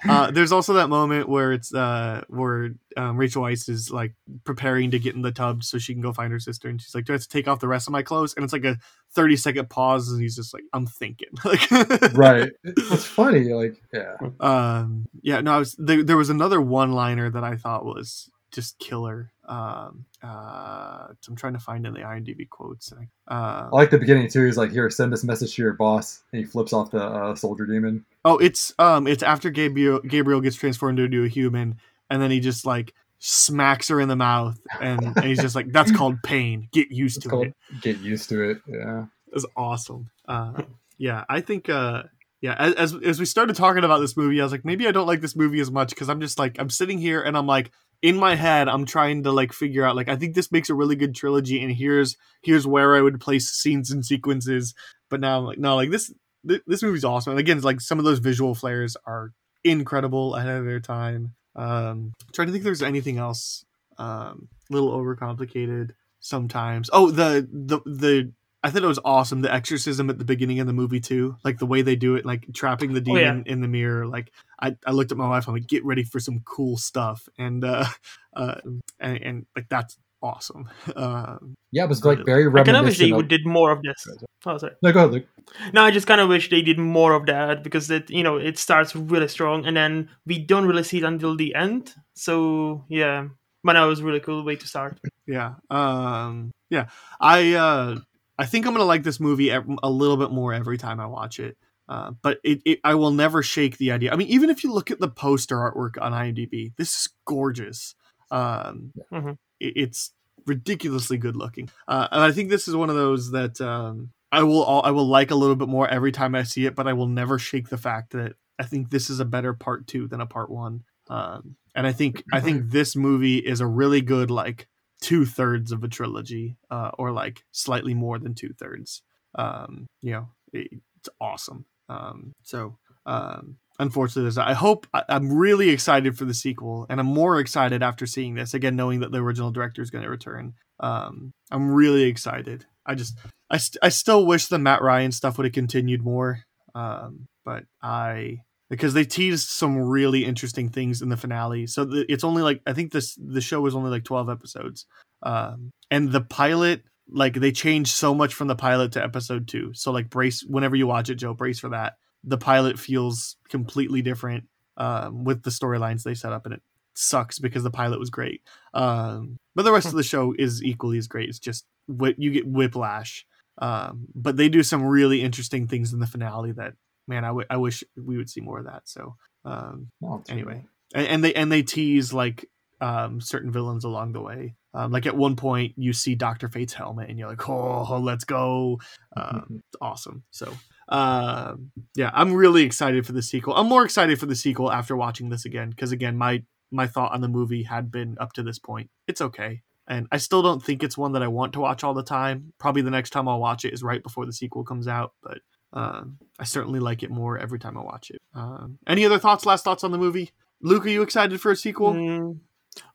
uh, there's also that moment where it's uh where um, Rachel Weisz is like preparing to get in the tub so she can go find her sister, and she's like, "Do I have to take off the rest of my clothes?" And it's like a 30 second pause, and he's just like, "I'm thinking." like, right. It's funny. Like, yeah. um yeah no i was there, there was another one liner that i thought was just killer um uh i'm trying to find in the imdb quotes uh, I like the beginning too. He's like, here, send this message to your boss, and he flips off the uh, soldier demon. oh it's um it's after gabriel gabriel gets transformed into a human and then he just like smacks her in the mouth and, and he's just like that's called pain get used It's to called it Get Used to It. Yeah. it was awesome uh yeah i think uh yeah as, as as we started talking about this movie i was like maybe i don't like this movie as much because i'm just like i'm sitting here and i'm like in my head i'm trying to like figure out like i think this makes a really good trilogy and here's here's where i would place scenes and sequences. But now i'm like no like this th- this movie's awesome. And again it's like some of those visual flares are incredible ahead of their time. Um trying to think if there's anything else um a little overcomplicated sometimes. Oh the the the I thought it was awesome the exorcism at the beginning of the movie too, like the way they do it, like trapping the Oh, yeah. demon in the mirror. Like I, I looked at my wife, I'm like, get ready for some cool stuff, and uh, uh, and, and like that's awesome. Um, Yeah, it was like very I kind of wish they Of, did more of this. Oh, sorry. no, go ahead, Luke. No, I just kind of wish they did more of that because it, you know, it starts really strong and then we don't really see it until the end. So yeah, but that was a really cool way to start. yeah, um, yeah. I uh, I think I'm gonna like this movie a little bit more every time I watch it. Uh, but it, it, I will never shake the idea. I mean, even if you look at the poster artwork on IMDb, this is gorgeous. Um, Mhm. it- it's ridiculously good looking, uh, and I think this is one of those that um, I will all, I will like a little bit more every time I see it. But I will never shake the fact that I think this is a better part two than a part one. Um, and I think I think this movie is a really good like two thirds of a trilogy, uh, or like slightly more than two thirds. Um, you know, it, it's awesome. Um, so um, unfortunately, I hope I, I'm really excited for the sequel, and I'm more excited after seeing this again, knowing that the original director is going to return. Um, I'm really excited. I just I, st- I still wish the Matt Ryan stuff would have continued more. Um, but I because they teased some really interesting things in the finale. So the, it's only like I think this the show was only like 12 episodes. Um, and the pilot like they changed so much from the pilot to episode 2. So like brace whenever you watch it Joe brace for that. The pilot feels completely different um, with the storylines they set up and it sucks because the pilot was great. Um, but the rest of the show is equally as great. It's just what you get whiplash. Um, but they do some really interesting things in the finale that man, I, w- I wish we would see more of that. So um, it's anyway, and, and they and they tease like um, certain villains along the way. Um, like at one point, you see Doctor Fate's helmet, and you're like, "Oh, let's go!" Um, it's awesome. So, um, yeah, I'm really excited for the sequel. I'm more excited for the sequel after watching this again because again, my my thought on the movie had been up to this point. It's okay, and I still don't think it's one that I want to watch all the time. Probably the next time I'll watch it is right before the sequel comes out, but um, I certainly like it more every time I watch it. Um, any other thoughts? Last thoughts on the movie? Luke, are you excited for a sequel? Mm,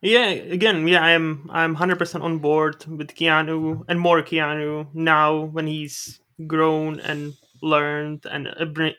yeah, again, yeah, I'm I'm hundred percent on board with Keanu and more Keanu now when he's grown and learned and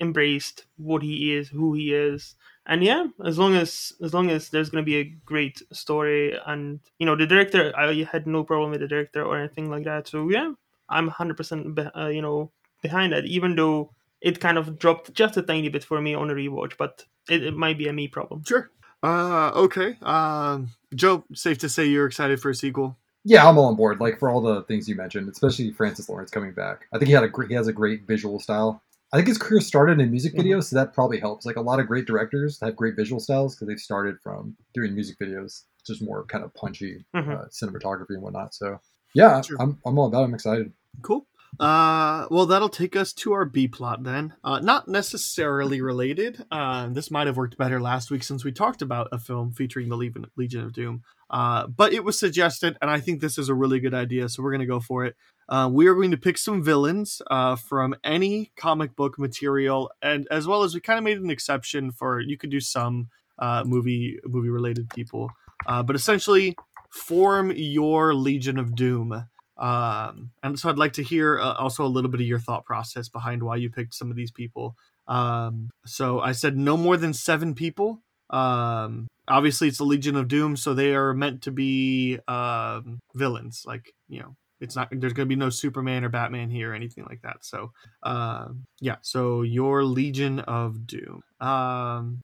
embraced what he is, who he is. And yeah, as long as as long as there's gonna be a great story and you know the director, I had no problem with the director or anything like that. So yeah, I'm hundred percent uh, you know behind that, even though it kind of dropped just a tiny bit for me on a rewatch, but it, it might be a me problem. Sure. Uh, okay. Um, Joe, safe to say you're excited for a sequel. Yeah, I'm all on board. Like for all the things you mentioned, especially Francis Lawrence coming back. I think he had a gr- he has a great visual style. I think his career started in music Mhm. videos, so that probably helps. Like a lot of great directors have great visual styles because they've started from doing music videos, just more kind of punchy Mhm. uh, cinematography and whatnot. So yeah, Sure. I'm I'm all about. it. I'm excited. Cool. Uh, well, that'll take us to our B plot then. Uh, not necessarily related. Uh, this might have worked better last week since we talked about a film featuring the Legion, of Doom. Uh, but it was suggested, and I think this is a really good idea, so we're going to go for it. Uh, we are going to pick some villains uh, from any comic book material, and as well as we kind of made an exception for you could do some uh, movie movie related people, uh, but essentially form your Legion of Doom. Um, and so I'd like to hear uh, also a little bit of your thought process behind why you picked some of these people. Um, so I said no more than seven people. Um, obviously it's a Legion of Doom, so they are meant to be um, villains. Like you know, it's not there's going to be no Superman or Batman here or anything like that. So um, yeah, so your Legion of Doom. Um,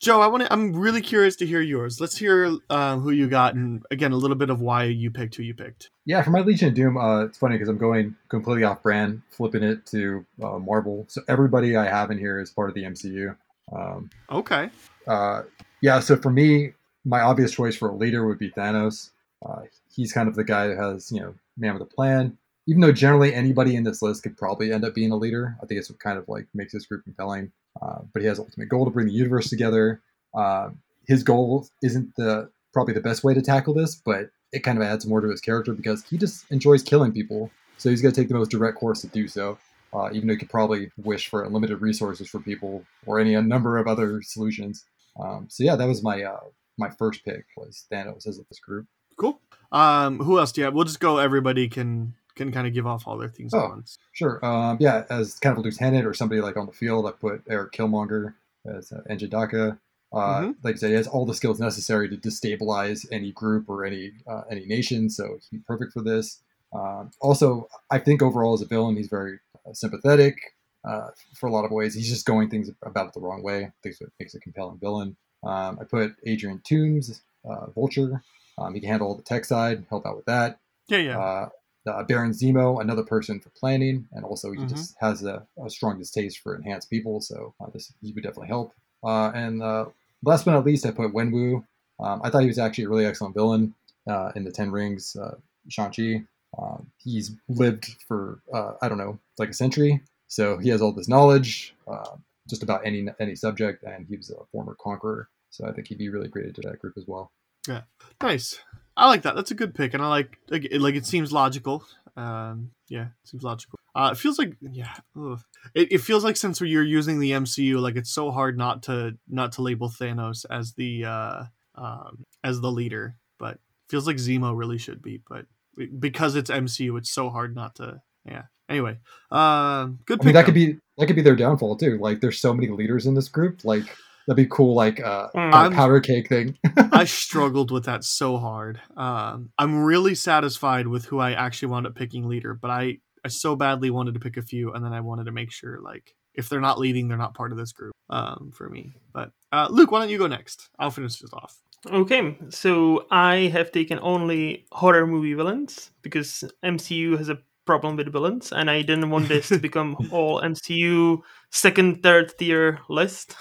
Joe, I want to. I'm really curious to hear yours. Let's hear um, who you got, and again, a little bit of why you picked who you picked. Yeah, for my Legion of Doom, uh, it's funny because I'm going completely off brand, flipping it to uh, Marvel. So everybody I have in here is part of the MCU. Um, Okay. uh, yeah, so for me, my obvious choice for a leader would be Thanos. Uh, he's kind of the guy that has, you know, man with a plan. Even though generally anybody in this list could probably end up being a leader, I think it's what kind of like makes this group compelling. Uh, but he has ultimate goal to bring the universe together. Uh, his goal isn't the probably the best way to tackle this, but it kind of adds more to his character because he just enjoys killing people. So he's going to take the most direct course to do so. Uh, even though he could probably wish for unlimited resources for people or any a number of other solutions. Um, so yeah, that was my uh, my first pick was Thanos as this group. Cool. Um, who else do you have? We'll just go. Everybody can can kind of give off all their things at Oh. once. Sure. Um, yeah, as kind of a lieutenant or somebody like on the field, I put Eric Killmonger as uh, N'Jadaka. Uh, Mhm. Like I said, he has all the skills necessary to destabilize any group or any uh, any nation, so he's perfect for this. Um, also, I think overall as a villain, he's very uh, sympathetic uh, for a lot of ways. He's just going things about it the wrong way. I think it makes a compelling villain. Um, I put Adrian Toombs, uh, Vulture. Um, he can handle the tech side, help out with that. Yeah, yeah. Uh, Baron Zemo, another person for planning, and also he Mhm. just has a, a strong distaste for enhanced people, so uh, this he would definitely help. Uh, and uh, last but not least, I put Wenwu. Um, I thought he was actually a really excellent villain uh, in the Ten Rings, uh, Shang-Chi. Um, he's lived for uh, I don't know, like a century, so he has all this knowledge uh, just about any any subject, and he was a former conqueror, so I think he'd be really great into that group as well. Yeah, nice. I like that. That's a good pick, and I like like it, like it seems logical. Um, yeah, it seems logical. Uh, it feels like yeah, ugh. It, it feels like since you're using the MCU, like it's so hard not to not to label Thanos as the uh, um, as the leader, but feels like Zemo really should be, but because it's MCU, it's so hard not to. Yeah. Anyway, um, good. I mean, pick, that could be that could be their downfall too. Like, there's so many leaders in this group. Like, that'd be cool. Like, uh, kind powder cake thing. I struggled with that so hard. Um, I'm really satisfied with who I actually wound up picking leader, but I, I so badly wanted to pick a few, and then I wanted to make sure like if they're not leading, they're not part of this group. Um, for me. But uh, Luke, why don't you go next? I'll finish this off. Okay, so I have taken only horror movie villains because MCU has a problem with villains, and I didn't want this to become all MCU second, third tier list.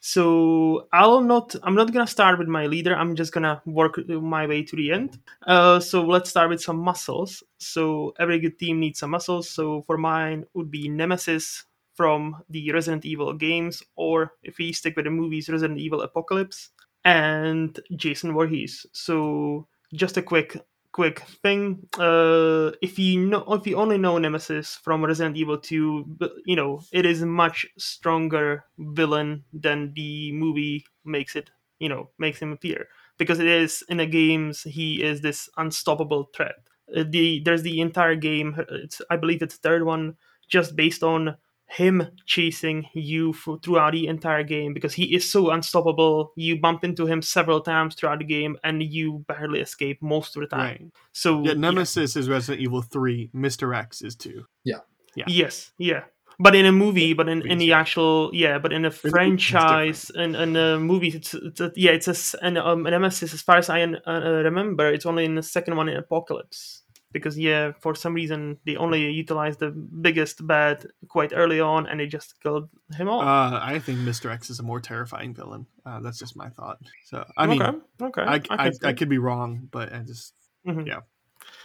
So I'll not. I'm not gonna start with my leader. I'm just gonna work my way to the end. Uh, so let's start with some muscles. So every good team needs some muscles. So for mine would be Nemesis from the Resident Evil games, or if we stick with the movies, Resident Evil Apocalypse and Jason Voorhees. So just a quick quick thing. Uh, if you know, if you only know Nemesis from Resident Evil 2, you know it is a much stronger villain than the movie makes it. You know, makes him appear because it is in the games he is this unstoppable threat. Uh, the there's the entire game. It's I believe it's third one just based on him chasing you for, throughout the entire game because he is so unstoppable. You bump into him several times throughout the game and you barely escape most of the time. Right. So Yeah, Nemesis is Resident Evil Three. Mister X is two. yeah Yes, yeah. But in a movie, but in, in the actual, yeah, but in a it's franchise, and in, a movie, it's, it's a, yeah, it's a, s- and um, Nemesis, as far as I uh, remember, it's only in the second one in Apocalypse. Because yeah, for some reason they only utilized the biggest bad quite early on, and they just killed him off. Uh, I think Mr. X is a more terrifying villain. Uh, that's just my thought. So I mean, okay, okay, I, can I, I could be wrong, but I just Mhm. yeah,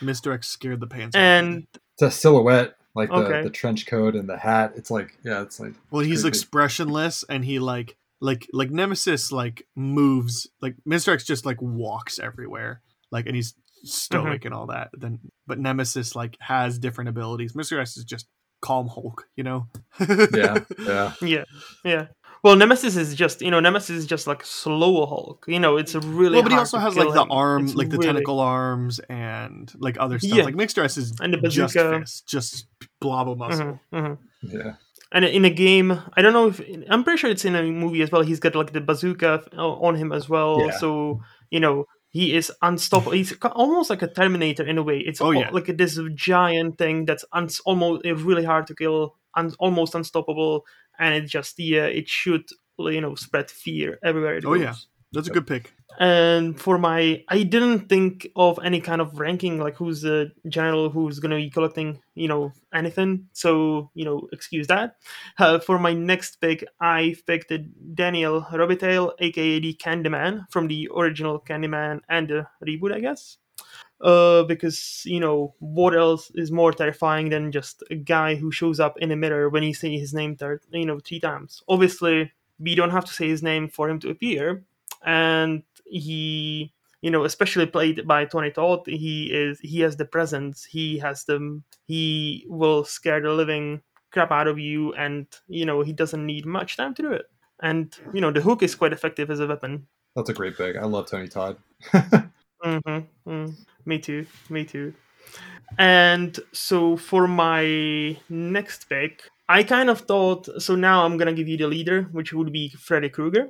Mr. X scared the pants. off me. and It's a silhouette, like the, Okay. the trench coat and the hat. It's like yeah, it's like well, he's creepy. expressionless, and he like like like Nemesis like moves like Mr. X just like walks everywhere, like and he's stoic Mm-hmm. and all that. Then but Nemesis like has different abilities. Mr. X is just calm Hulk, you know. yeah, yeah. yeah, yeah. Well, Nemesis is just you know Nemesis is just like slow Hulk. You know, it's a really well, but he also has kill like the arm, It's like the tentacle arms, and like other stuff. Yeah. Like Mr. S is And the just fist, just blob of muscle. Mhm, mhm. Yeah. And in a game, I don't know if I'm pretty sure it's in a movie as well. He's got like the bazooka on him as well. Yeah. So you know he is unstoppable. He's almost like a Terminator in a way. It's Oh, yeah. like this giant thing that's uns- almost really hard to kill, un- almost unstoppable, and it just yeah, it should you know spread fear everywhere it Oh, goes. yeah. That's a good pick. And for my, I didn't think of any kind of ranking, like who's the general who's going to be collecting, you know, anything. So, you know, excuse that. Uh, for my next pick, I picked Daniel Robitaille, aka the Candyman from the original Candyman and the reboot, I guess. Uh, because you know what else is more terrifying than just a guy who shows up in a mirror when you say his name, you know, three times. Obviously, we don't have to say his name for him to appear, and he you know especially played by tony todd he is he has the presence he has the he will scare the living crap out of you and you know he doesn't need much time to do it and you know the hook is quite effective as a weapon That's a great pick. I love Tony Todd. Mm-hmm. Mm. Me too. Me too. And so for my next pick, I kind of thought. So now I'm gonna give you the leader, which would be Freddy Krueger.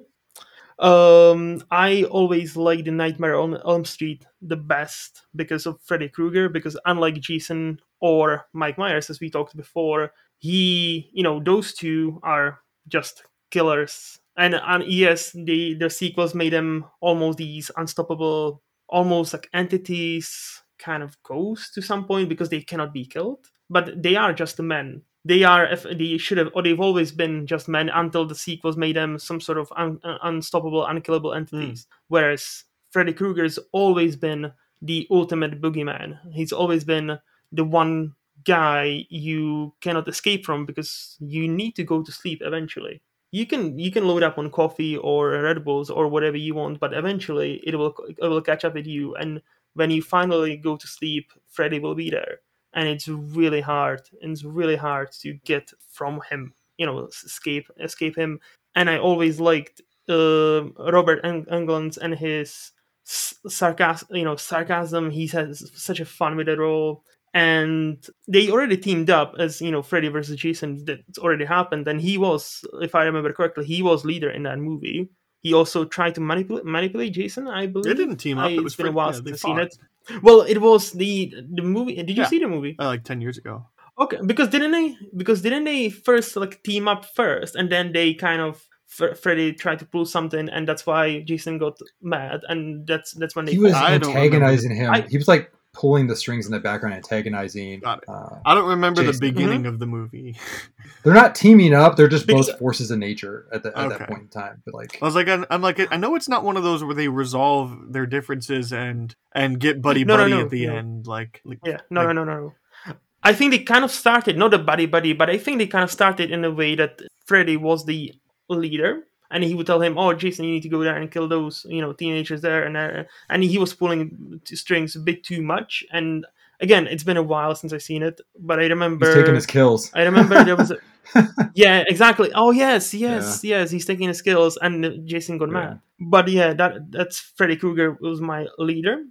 Um, I always like the Nightmare on Elm Street the best because of Freddy Krueger. Because unlike Jason or Mike Myers, as we talked before, he, you know, those two are just killers. And and yes, the the sequels made them almost these unstoppable, almost like entities, kind of ghosts to some point because they cannot be killed. But they are just men. They are they should have or they've always been just men until the sequels made them some sort of un, un- unstoppable, unkillable entities. Hmm. Whereas Freddy Krueger's always been the ultimate boogeyman. He's always been the one guy you cannot escape from because you need to go to sleep eventually. You can you can load up on coffee or Red Bulls or whatever you want, but eventually it will it will catch up with you. And when you finally go to sleep, Freddy will be there, and it's really hard. And it's really hard to get from him. You know, escape escape him. And I always liked uh, Robert Eng- Englund and his sarcasm. You know, sarcasm. He has such a fun with the role and they already teamed up as you know Freddy versus Jason that's already happened and he was if I remember correctly he was leader in that movie he also tried to manipulate manipulate Jason I believe They didn't team up. I, It it's was been a while yeah, since they I've seen it well it was the the movie did you Yeah. see the movie Uh, like ten years ago. okay because didn't they because didn't they first like team up first and then they kind of Fre- Freddy tried to pull something and that's why Jason got mad and that's that's when they He was antagonizing him. I- he was like pulling the strings in the background, antagonizing. Got it. Uh, I don't remember Jason. the beginning of the movie. they're not teaming up; they're just Because- both forces of nature at, the, at Okay. that point in time. But like, I was like, I'm, I'm like, I know it's not one of those where they resolve their differences and and get buddy No, no, buddy no, at the no. end. Like, like Yeah, no, like- no, no, no, no. I think they kind of started not a buddy buddy, but I think they kind of started in a way that Freddy was the leader, and he would tell him, "Oh, Jason, you need to go there and kill those, you know, teenagers there," and there. and he was pulling strings a bit too much. And again, it's been a while since I've seen it, but I remember he's taking his kills. I remember there was a, yeah, exactly. Oh yes, yes, yes. He's taking his skills, and uh, Jason got Yeah. mad. But yeah, that that's Freddy Krueger was my leader,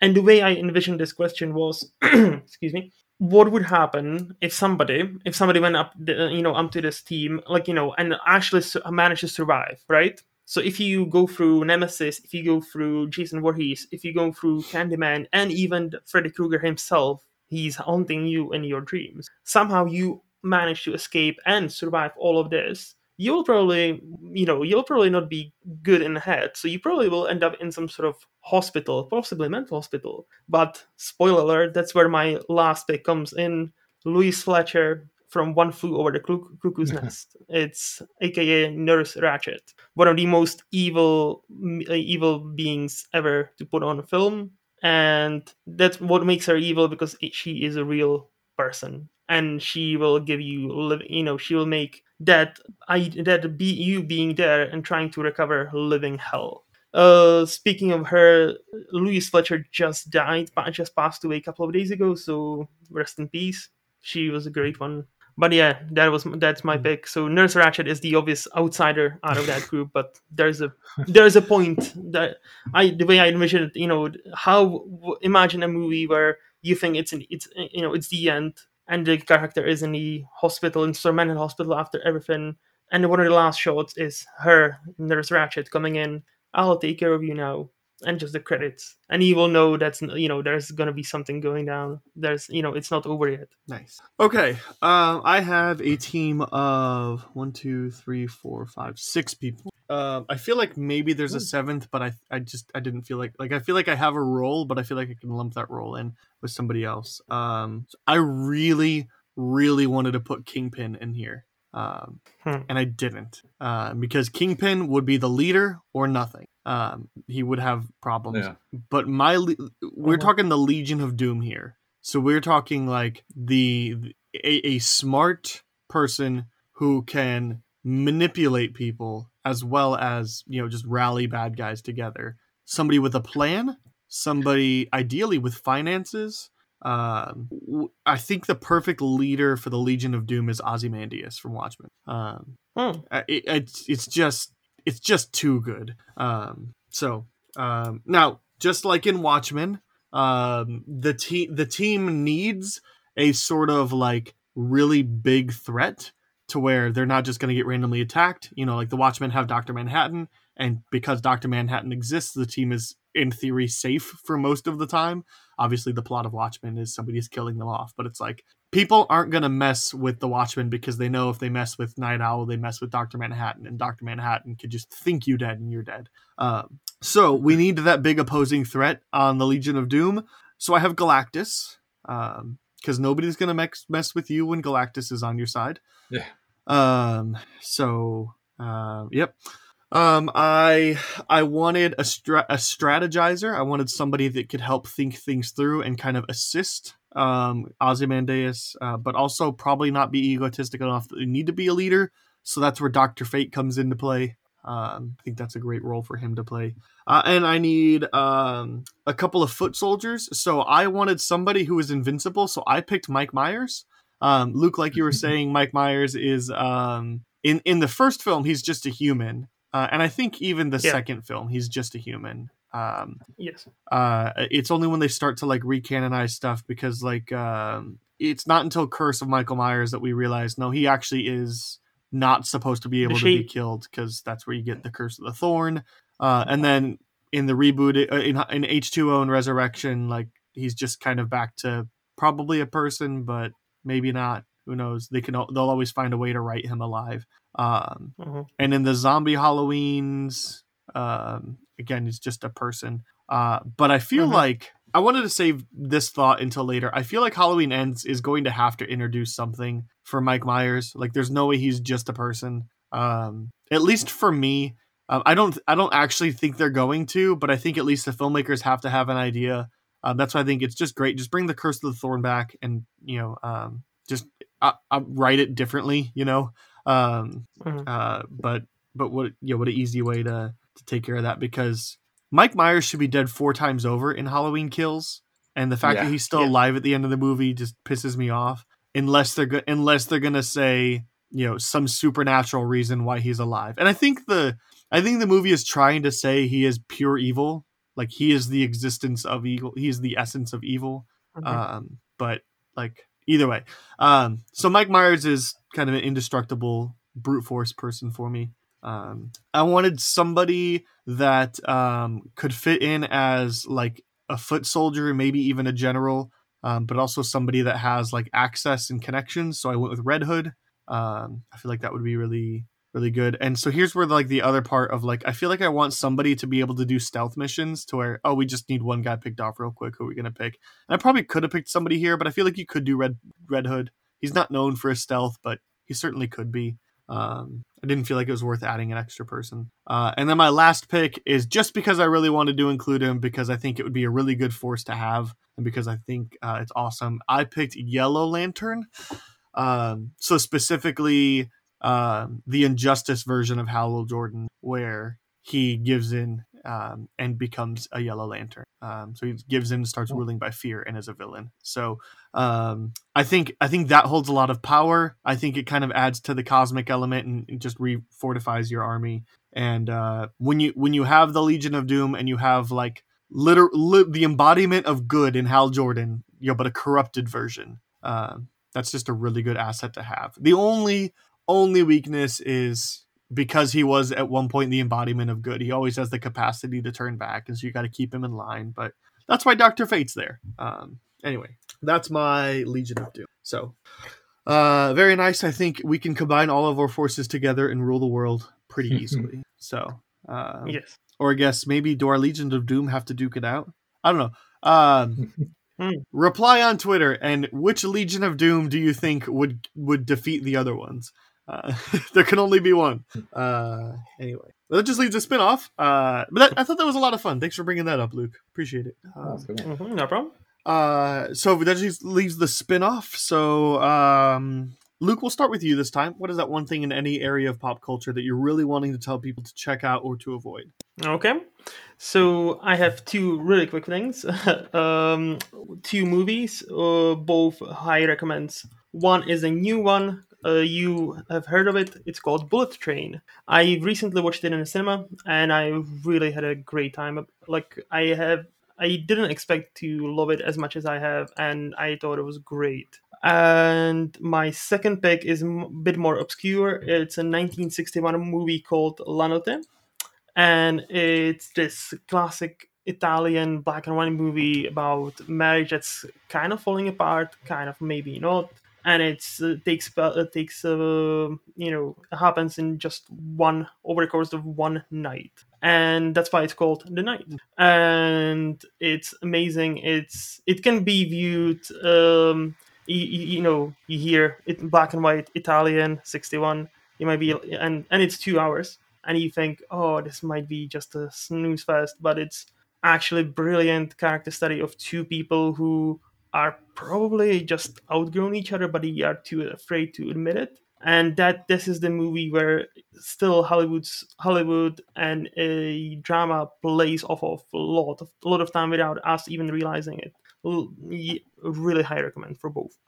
and the way I envisioned this question was, excuse me, what would happen if somebody, if somebody went up, the, you know, up to this team, like you know, and actually su- managed to survive, right? So if you go through Nemesis, if you go through Jason Voorhees, if you go through Candyman, and even Freddy Krueger himself, he's haunting you in your dreams. Somehow you manage to escape and survive all of this. You'll probably you know you'll probably not be good in the head so you probably will end up in some sort of hospital possibly mental hospital. But spoiler alert that's where my last pick comes in. Louise fletcher from one flew over the cuckoo's nest. It's aka nurse Ratched. One of the most evil uh, evil beings ever to put on a film. And that's what makes her evil because she is a real person and she will give you you know she will make that i that be you being there and trying to recover living hell. Uh speaking of her louise fletcher just died but just passed away a couple of days ago so rest in peace. She was a great one. But yeah that was that's my pick. So nurse Ratched is the obvious outsider out of that group but there's a there's a point that i the way i envision it you know how imagine a movie where you think it's an it's you know it's the end and the character is in the hospital in Sir Mental Hospital after everything. And one of the last shots is her, Nurse Ratched, coming in. I'll take care of you now, and just the credits, and you will know that's you know there's gonna be something going down. There's you know it's not over yet. Nice. Okay. Um, I have a team of one, two, three, four, five, six people. Um, I feel like maybe there's a seventh, but I, I just, I didn't feel like, like I feel like I have a role, but I feel like I can lump that role in with somebody else. Um, I really, really wanted to put Kingpin in here, um, Hmm. and I didn't, uh, because Kingpin would be the leader or nothing. Um, he would have problems. Yeah. But my, le- we're Mhm. talking the Legion of Doom here. So we're talking like the a, a smart person who can manipulate people as well as you know just rally bad guys together. Somebody with a plan, somebody ideally with finances. Um, w- I think the perfect leader for the Legion of Doom is Ozymandias from Watchmen. Um, Hmm. uh, it, it's it's just it's just too good. Um, so um, now, just like in Watchmen, um, the team the team needs a sort of like really big threat to where they're not just going to get randomly attacked. You know, like the Watchmen have Doctor Manhattan, and because Doctor Manhattan exists, the team is in theory safe for most of the time. Obviously, the plot of Watchmen is somebody's killing them off, but it's like people aren't going to mess with the Watchmen because they know if they mess with Night Owl, they mess with Doctor Manhattan, and Doctor Manhattan could just think you dead and you're dead. Um, so we need that big opposing threat on the Legion of Doom. So I have Galactus, because nobody's going to mess mess with you when Galactus is on your side. Yeah. Um. So. Uh, yep. Um. I I wanted a stra- a strategizer. I wanted somebody that could help think things through and kind of assist um Ozymandias, uh, but also probably not be egotistic enough that they need to be a leader. So that's where Doctor Fate comes into play. Um, I think that's a great role for him to play. Uh, and I need um, a couple of foot soldiers. So I wanted somebody who was invincible. So I picked Mike Myers. Um, Luke, like you were saying, Mike Myers is um, in in the first film he's just a human, uh, and I think even the Yeah. second film he's just a human. Um, Yes. uh, it's only when they start to like recanonize stuff because like um, it's not until Curse of Michael Myers that we realize no, he actually is not supposed to be able to be killed because that's where you get the Curse of the Thorn. Uh, and then in the reboot uh, in in H two O and Resurrection, like he's just kind of back to probably a person, but maybe not. Who knows? They can they'll always find a way to write him alive. Um, Mhm. and in the zombie Halloweens, um, again, he's just a person. Uh, but I feel Mhm. like I wanted to save this thought until later. I feel like Halloween Ends is going to have to introduce something for Mike Myers. Like, there's no way he's just a person. Um, at least for me, um, I don't. I don't actually think they're going to, but I think at least the filmmakers have to have an idea. Um, that's why I think it's just great. Just bring the Curse of the Thorn back, and you know, um, just uh, uh, write it differently. You know, um, Mhm. uh, but but what yeah, what an easy way to to take care of that because Mike Myers should be dead four times over in Halloween Kills, and the fact Yeah. that he's still Yeah. alive at the end of the movie just pisses me off. Unless they're go- unless they're gonna say you know some supernatural reason why he's alive, and I think the I think the movie is trying to say he is pure evil, like he is the existence of evil, he is the essence of evil. Mhm. Um, but like either way, um, so Mike Myers is kind of an indestructible brute force person for me. Um, I wanted somebody that um, could fit in as like a foot soldier, maybe even a general, um, but also somebody that has like access and connections. So I went with Red Hood. Um, I feel like that would be really really good. And so here's where like the other part of like I feel like I want somebody to be able to do stealth missions to where oh we just need one guy picked off real quick. Who are we gonna pick? And I probably could have picked somebody here, but I feel like you could do Red Red Hood. He's not known for his stealth, but he certainly could be. Um, I didn't feel like it was worth adding an extra person. Uh, and then my last pick is just because I really wanted to include him because I think it would be a really good force to have and because I think uh, it's awesome. I picked Yellow Lantern. Um, so specifically, um, the Injustice version of Hal Jordan, where he gives in um, and becomes a Yellow Lantern. Um, so he gives in, starts ruling by fear, and is a villain. So um, I think I think that holds a lot of power. I think it kind of adds to the cosmic element and, and just re fortifies your army. And uh, when you when you have the Legion of Doom and you have like liter- li- the embodiment of good in Hal Jordan, you know, but a corrupted version. Uh, that's just a really good asset to have. The only only weakness is because he was at one point the embodiment of good. He always has the capacity to turn back, and so you got to keep him in line. But that's why Doctor Fate's there. Um, anyway, that's my Legion of Doom. So, uh, very nice. I think we can combine all of our forces together and rule the world pretty easily. so, uh, Yes. or I guess maybe do our Legion of Doom have to duke it out? I don't know. Um, Hmm. reply on Twitter, and which Legion of Doom do you think would would defeat the other ones? Uh, there can only be one. Uh, anyway, that just leaves a spin-off. Uh, but that, I thought that was a lot of fun. Thanks for bringing that up, Luke. Appreciate it. That's Um, good. Mhm, no problem. uh, so that just leaves the spin-off. So, um, Luke, we'll start with you this time. What is that one thing in any area of pop culture that you're really wanting to tell people to check out or to avoid? Okay. So I have two really quick things. um, two movies, uh, both high recommends. One is a new one. Uh, you have heard of it. It's called Bullet Train. I recently watched it in a cinema, and I really had a great time. Like I have, I didn't expect to love it as much as I have, and I thought it was great. And my second pick is a bit more obscure. It's a 1961 movie called La Notte and it's this classic Italian black and white movie about marriage that's kind of falling apart, kind of maybe not, and it's uh, takes it takes uh, you know happens in just one over the course of one night, and that's why it's called the night, and it's amazing. It's it can be viewed. Um, you, you know, you hear it in black and white Italian sixty one. You might be and and it's two hours and you think, oh, this might be just a snooze fest, but it's actually brilliant character study of two people who are probably just outgrown each other, but they are too afraid to admit it. And that this is the movie where still Hollywood's Hollywood and a drama plays off of a lot of a lot of time without us even realizing it. Really high recommend for both.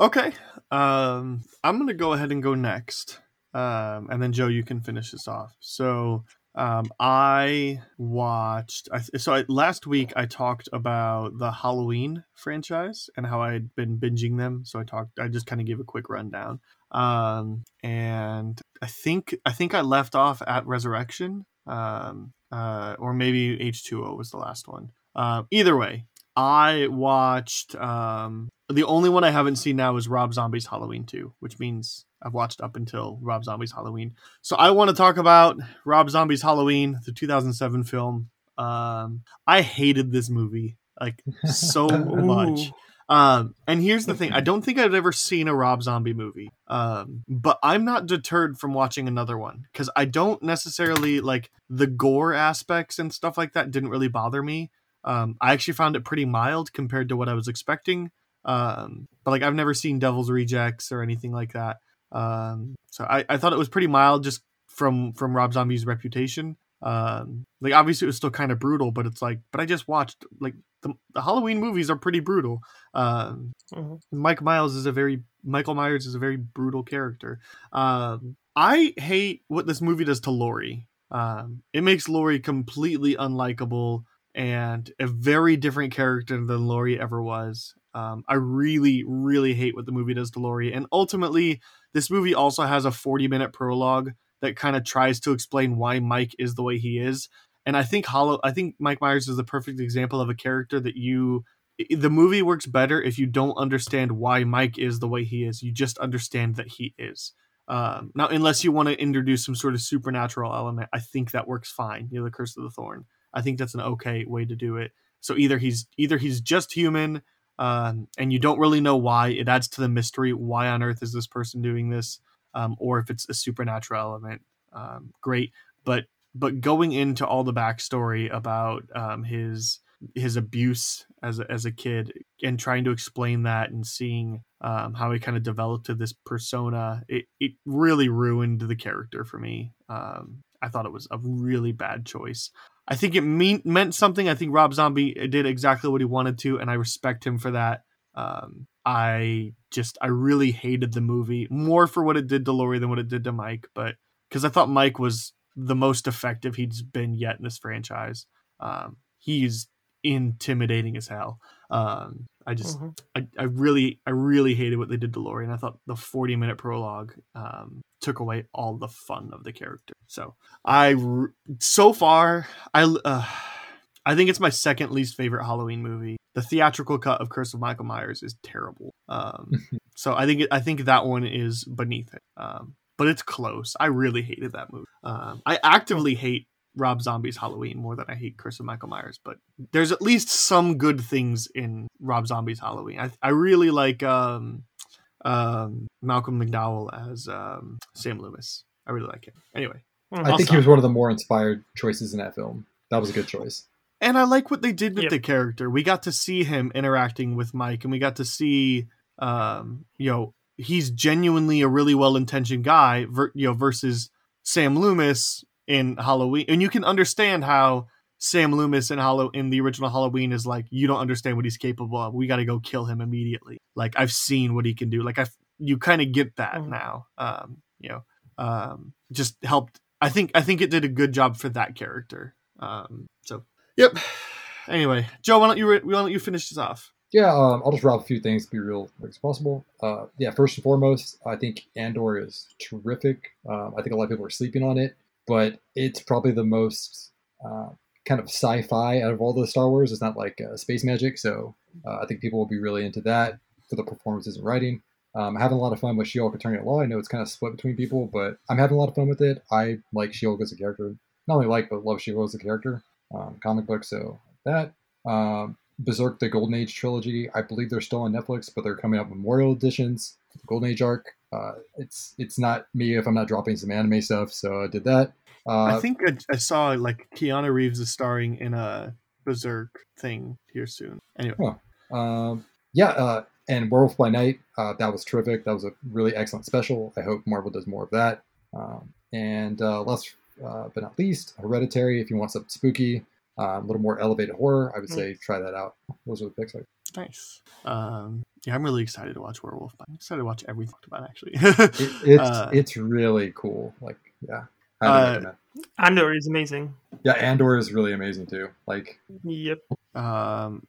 Okay. Um, I'm gonna go ahead and go next, um, and then Joe, you can finish this off. So, um, I watched. I, so I, last week I talked about the Halloween franchise and how I had been binging them. So I talked. I just kind of gave a quick rundown. Um, and I think I think I left off at Resurrection. Um, uh, or maybe H2O was the last one. Uh, either way, I watched um, the only one I haven't seen now is Rob Zombie's Halloween 2, which means I've watched up until Rob Zombie's Halloween. So I want to talk about Rob Zombie's Halloween, the 2007 film. Um, I hated this movie like so much. Um, and here's the thing: I don't think I've ever seen a Rob Zombie movie. Um, but I'm not deterred from watching another one because I don't necessarily like the gore aspects and stuff like that. Didn't really bother me. Um, I actually found it pretty mild compared to what I was expecting. Um, but like I've never seen Devil's Rejects or anything like that. Um, so I, I thought it was pretty mild just from from Rob Zombie's reputation. Um, like obviously it was still kind of brutal, but it's like, but I just watched like the, the Halloween movies are pretty brutal. Um, Mhm. Mike Miles is a very Michael Myers is a very brutal character. Um, I hate what this movie does to Laurie. Um, it makes Laurie completely unlikable and a very different character than Laurie ever was. Um, I really, really hate what the movie does to Laurie. And ultimately, this movie also has a 40 minute prologue that kind of tries to explain why Mike is the way he is. And I think Hollow, I think Mike Myers is the perfect example of a character that you, the movie works better if you don't understand why Mike is the way he is. You just understand that he is. Um, now, unless you want to introduce some sort of supernatural element, I think that works fine. You know, the Curse of the Thorn. I think that's an okay way to do it. So either he's either he's just human, um, and you don't really know why. It adds to the mystery. Why on earth is this person doing this? Um, or if it's a supernatural element, um, great. But but going into all the backstory about um, his his abuse as a, as a kid and trying to explain that and seeing um, how he kind of developed to this persona, it, it really ruined the character for me. Um, I thought it was a really bad choice. I think it mean, meant something. I think Rob Zombie did exactly what he wanted to, and I respect him for that. Um, I just I really hated the movie more for what it did to Laurie than what it did to Mike, but because I thought Mike was the most effective he's been yet in this franchise. Um, he's intimidating as hell. Um, I just, Mm-hmm. I, I really, I really hated what they did to Laurie, and I thought the forty minute prologue um, took away all the fun of the character. So I so far, I, uh, I think it's my second least favorite Halloween movie. The theatrical cut of Curse of Michael Myers is terrible. Um, so I think, I think that one is beneath it. Um, but it's close. I really hated that movie. Um, I actively hate Rob Zombie's Halloween more than I hate Curse of Michael Myers, but there's at least some good things in Rob Zombie's Halloween. I, I really like um, um, Malcolm McDowell as um, Sam Loomis. I really like him. Anyway, Mm-hmm. I I'll think stop. he was one of the more inspired choices in that film. That was a good choice. and I like what they did with Yep. the character. We got to see him interacting with Mike, and we got to see, um, you know, he's genuinely a really well-intentioned guy, ver- you know, versus Sam Loomis in Halloween. And you can understand how Sam Loomis in Hollow in the original Halloween is like, you don't understand what he's capable of. We got to go kill him immediately. Like I've seen what he can do. Like I, you kind of get that Mhm. now. Um, you know, um, just helped. I think I think it did a good job for that character. Um, so Yep. Anyway, Joe, why don't you re- why don't you finish this off? Yeah, um, I'll just wrap a few things to be real quick as possible. Uh, yeah, first and foremost, I think Andor is terrific. Um, I think a lot of people are sleeping on it, but it's probably the most uh, kind of sci-fi out of all the Star Wars. It's not like uh, space magic, so uh, I think people will be really into that for the performances and writing. Um, having a lot of fun with She-Hulk Attorney at Law. I know it's kind of split between people, but I'm having a lot of fun with it. I like She-Hulk as a character. Not only like, but love She-Hulk as a character. Um, comic book, so that. Um, Berserk: The Golden Age trilogy. I believe they're still on Netflix, but they're coming out memorial editions. The Golden Age arc. Uh, it's it's not me if I'm not dropping some anime stuff, so I did that. Uh, I think I, I saw like Keanu Reeves is starring in a Berserk thing here soon. Anyway, Um, yeah, uh, and Werewolf by Night, uh, that was terrific. That was a really excellent special. I hope Marvel does more of that. Um, and uh, last uh, but not least, Hereditary. If you want something spooky, uh, a little more elevated horror, I would say try that out. Those are the picks. nice. Um, yeah, I'm really excited to watch Werewolf. I'm excited to watch everything talked about actually. It, it's Uh, it's really cool. Like yeah, I Uh. Andor is amazing. Yeah, Andor is really amazing too. Like Yep. um,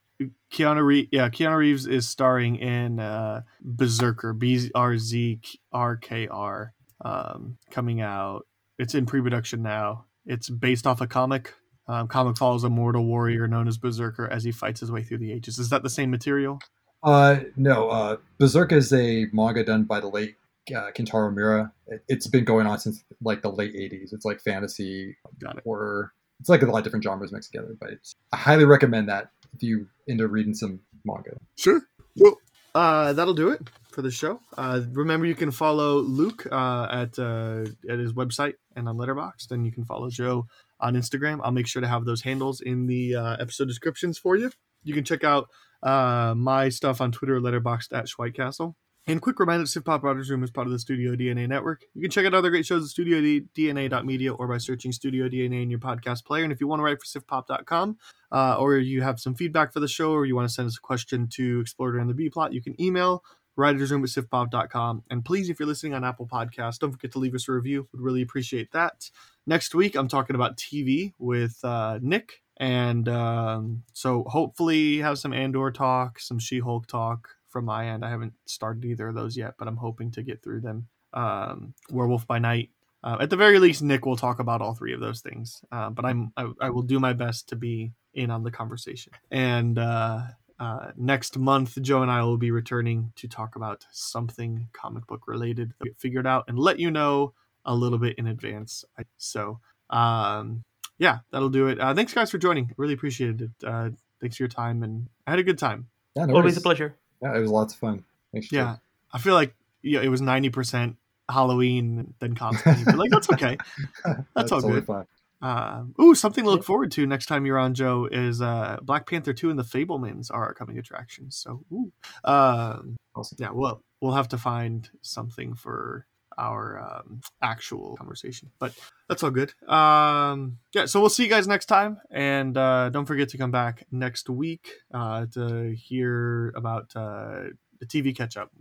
Keanu Reeves, yeah, Keanu Reeves is starring in uh, Berserker, B R Z R K R, um, coming out. It's in pre-production now. It's based off a comic. Um, comic follows a mortal warrior known as Berserker as he fights his way through the ages. Is that the same material? Uh, no, uh, Berserk is a manga done by the late uh, Kentaro Miura. It, it's been going on since like the late '80s. It's like fantasy, Got it. horror. It's like a lot of different genres mixed together. But it's, I highly recommend that if you into reading some manga. Sure. Well, uh, that'll do it for the show. Uh, remember, you can follow Luke uh, at uh, at his website and on Letterboxd, and you can follow Joe on Instagram. I'll make sure to have those handles in the uh, episode descriptions for you. You can check out uh, my stuff on Twitter, Letterboxd at Schweitcastle. And quick reminder, Civ Pop Writers Room is part of the Studio DNA network. You can check out other great shows at studiodna.media or by searching Studio DNA in your podcast player. And if you want to write for civpop.com, uh, or you have some feedback for the show, or you want to send us a question to Explorer and the B plot, you can email writersroom at civpop.com. And please, if you're listening on Apple Podcasts, don't forget to leave us a review. Would really appreciate that. Next week, I'm talking about TV with uh, Nick. And um, so hopefully have some Andor talk, some She-Hulk talk from my end. I haven't started either of those yet, but I'm hoping to get through them. Um, Werewolf by Night. Uh, at the very least, Nick will talk about all three of those things. Uh, but I'm I, I will do my best to be in on the conversation. And uh, uh, next month, Joe and I will be returning to talk about something comic book related that we figured out and let you know a little bit in advance. So, um, yeah, that'll do it. Uh, thanks, guys, for joining. Really appreciated it. Uh, thanks for your time, and I had a good time. Yeah, no Always a pleasure. Yeah, it was lots of fun. Thanks. Joe. Yeah, I feel like yeah, it was ninety percent Halloween then cosplay. but like that's okay. That's, all totally good. fine. Um, ooh, something to look forward to next time you're on, Joe, is uh, Black Panther 2 and the Fabelmans are coming attractions. So, ooh. Um, Awesome. yeah, well, we'll have to find something for our um, actual conversation, but that's all good. Um, yeah, so we'll see you guys next time, and uh, don't forget to come back next week uh, to hear about uh, the TV catch up.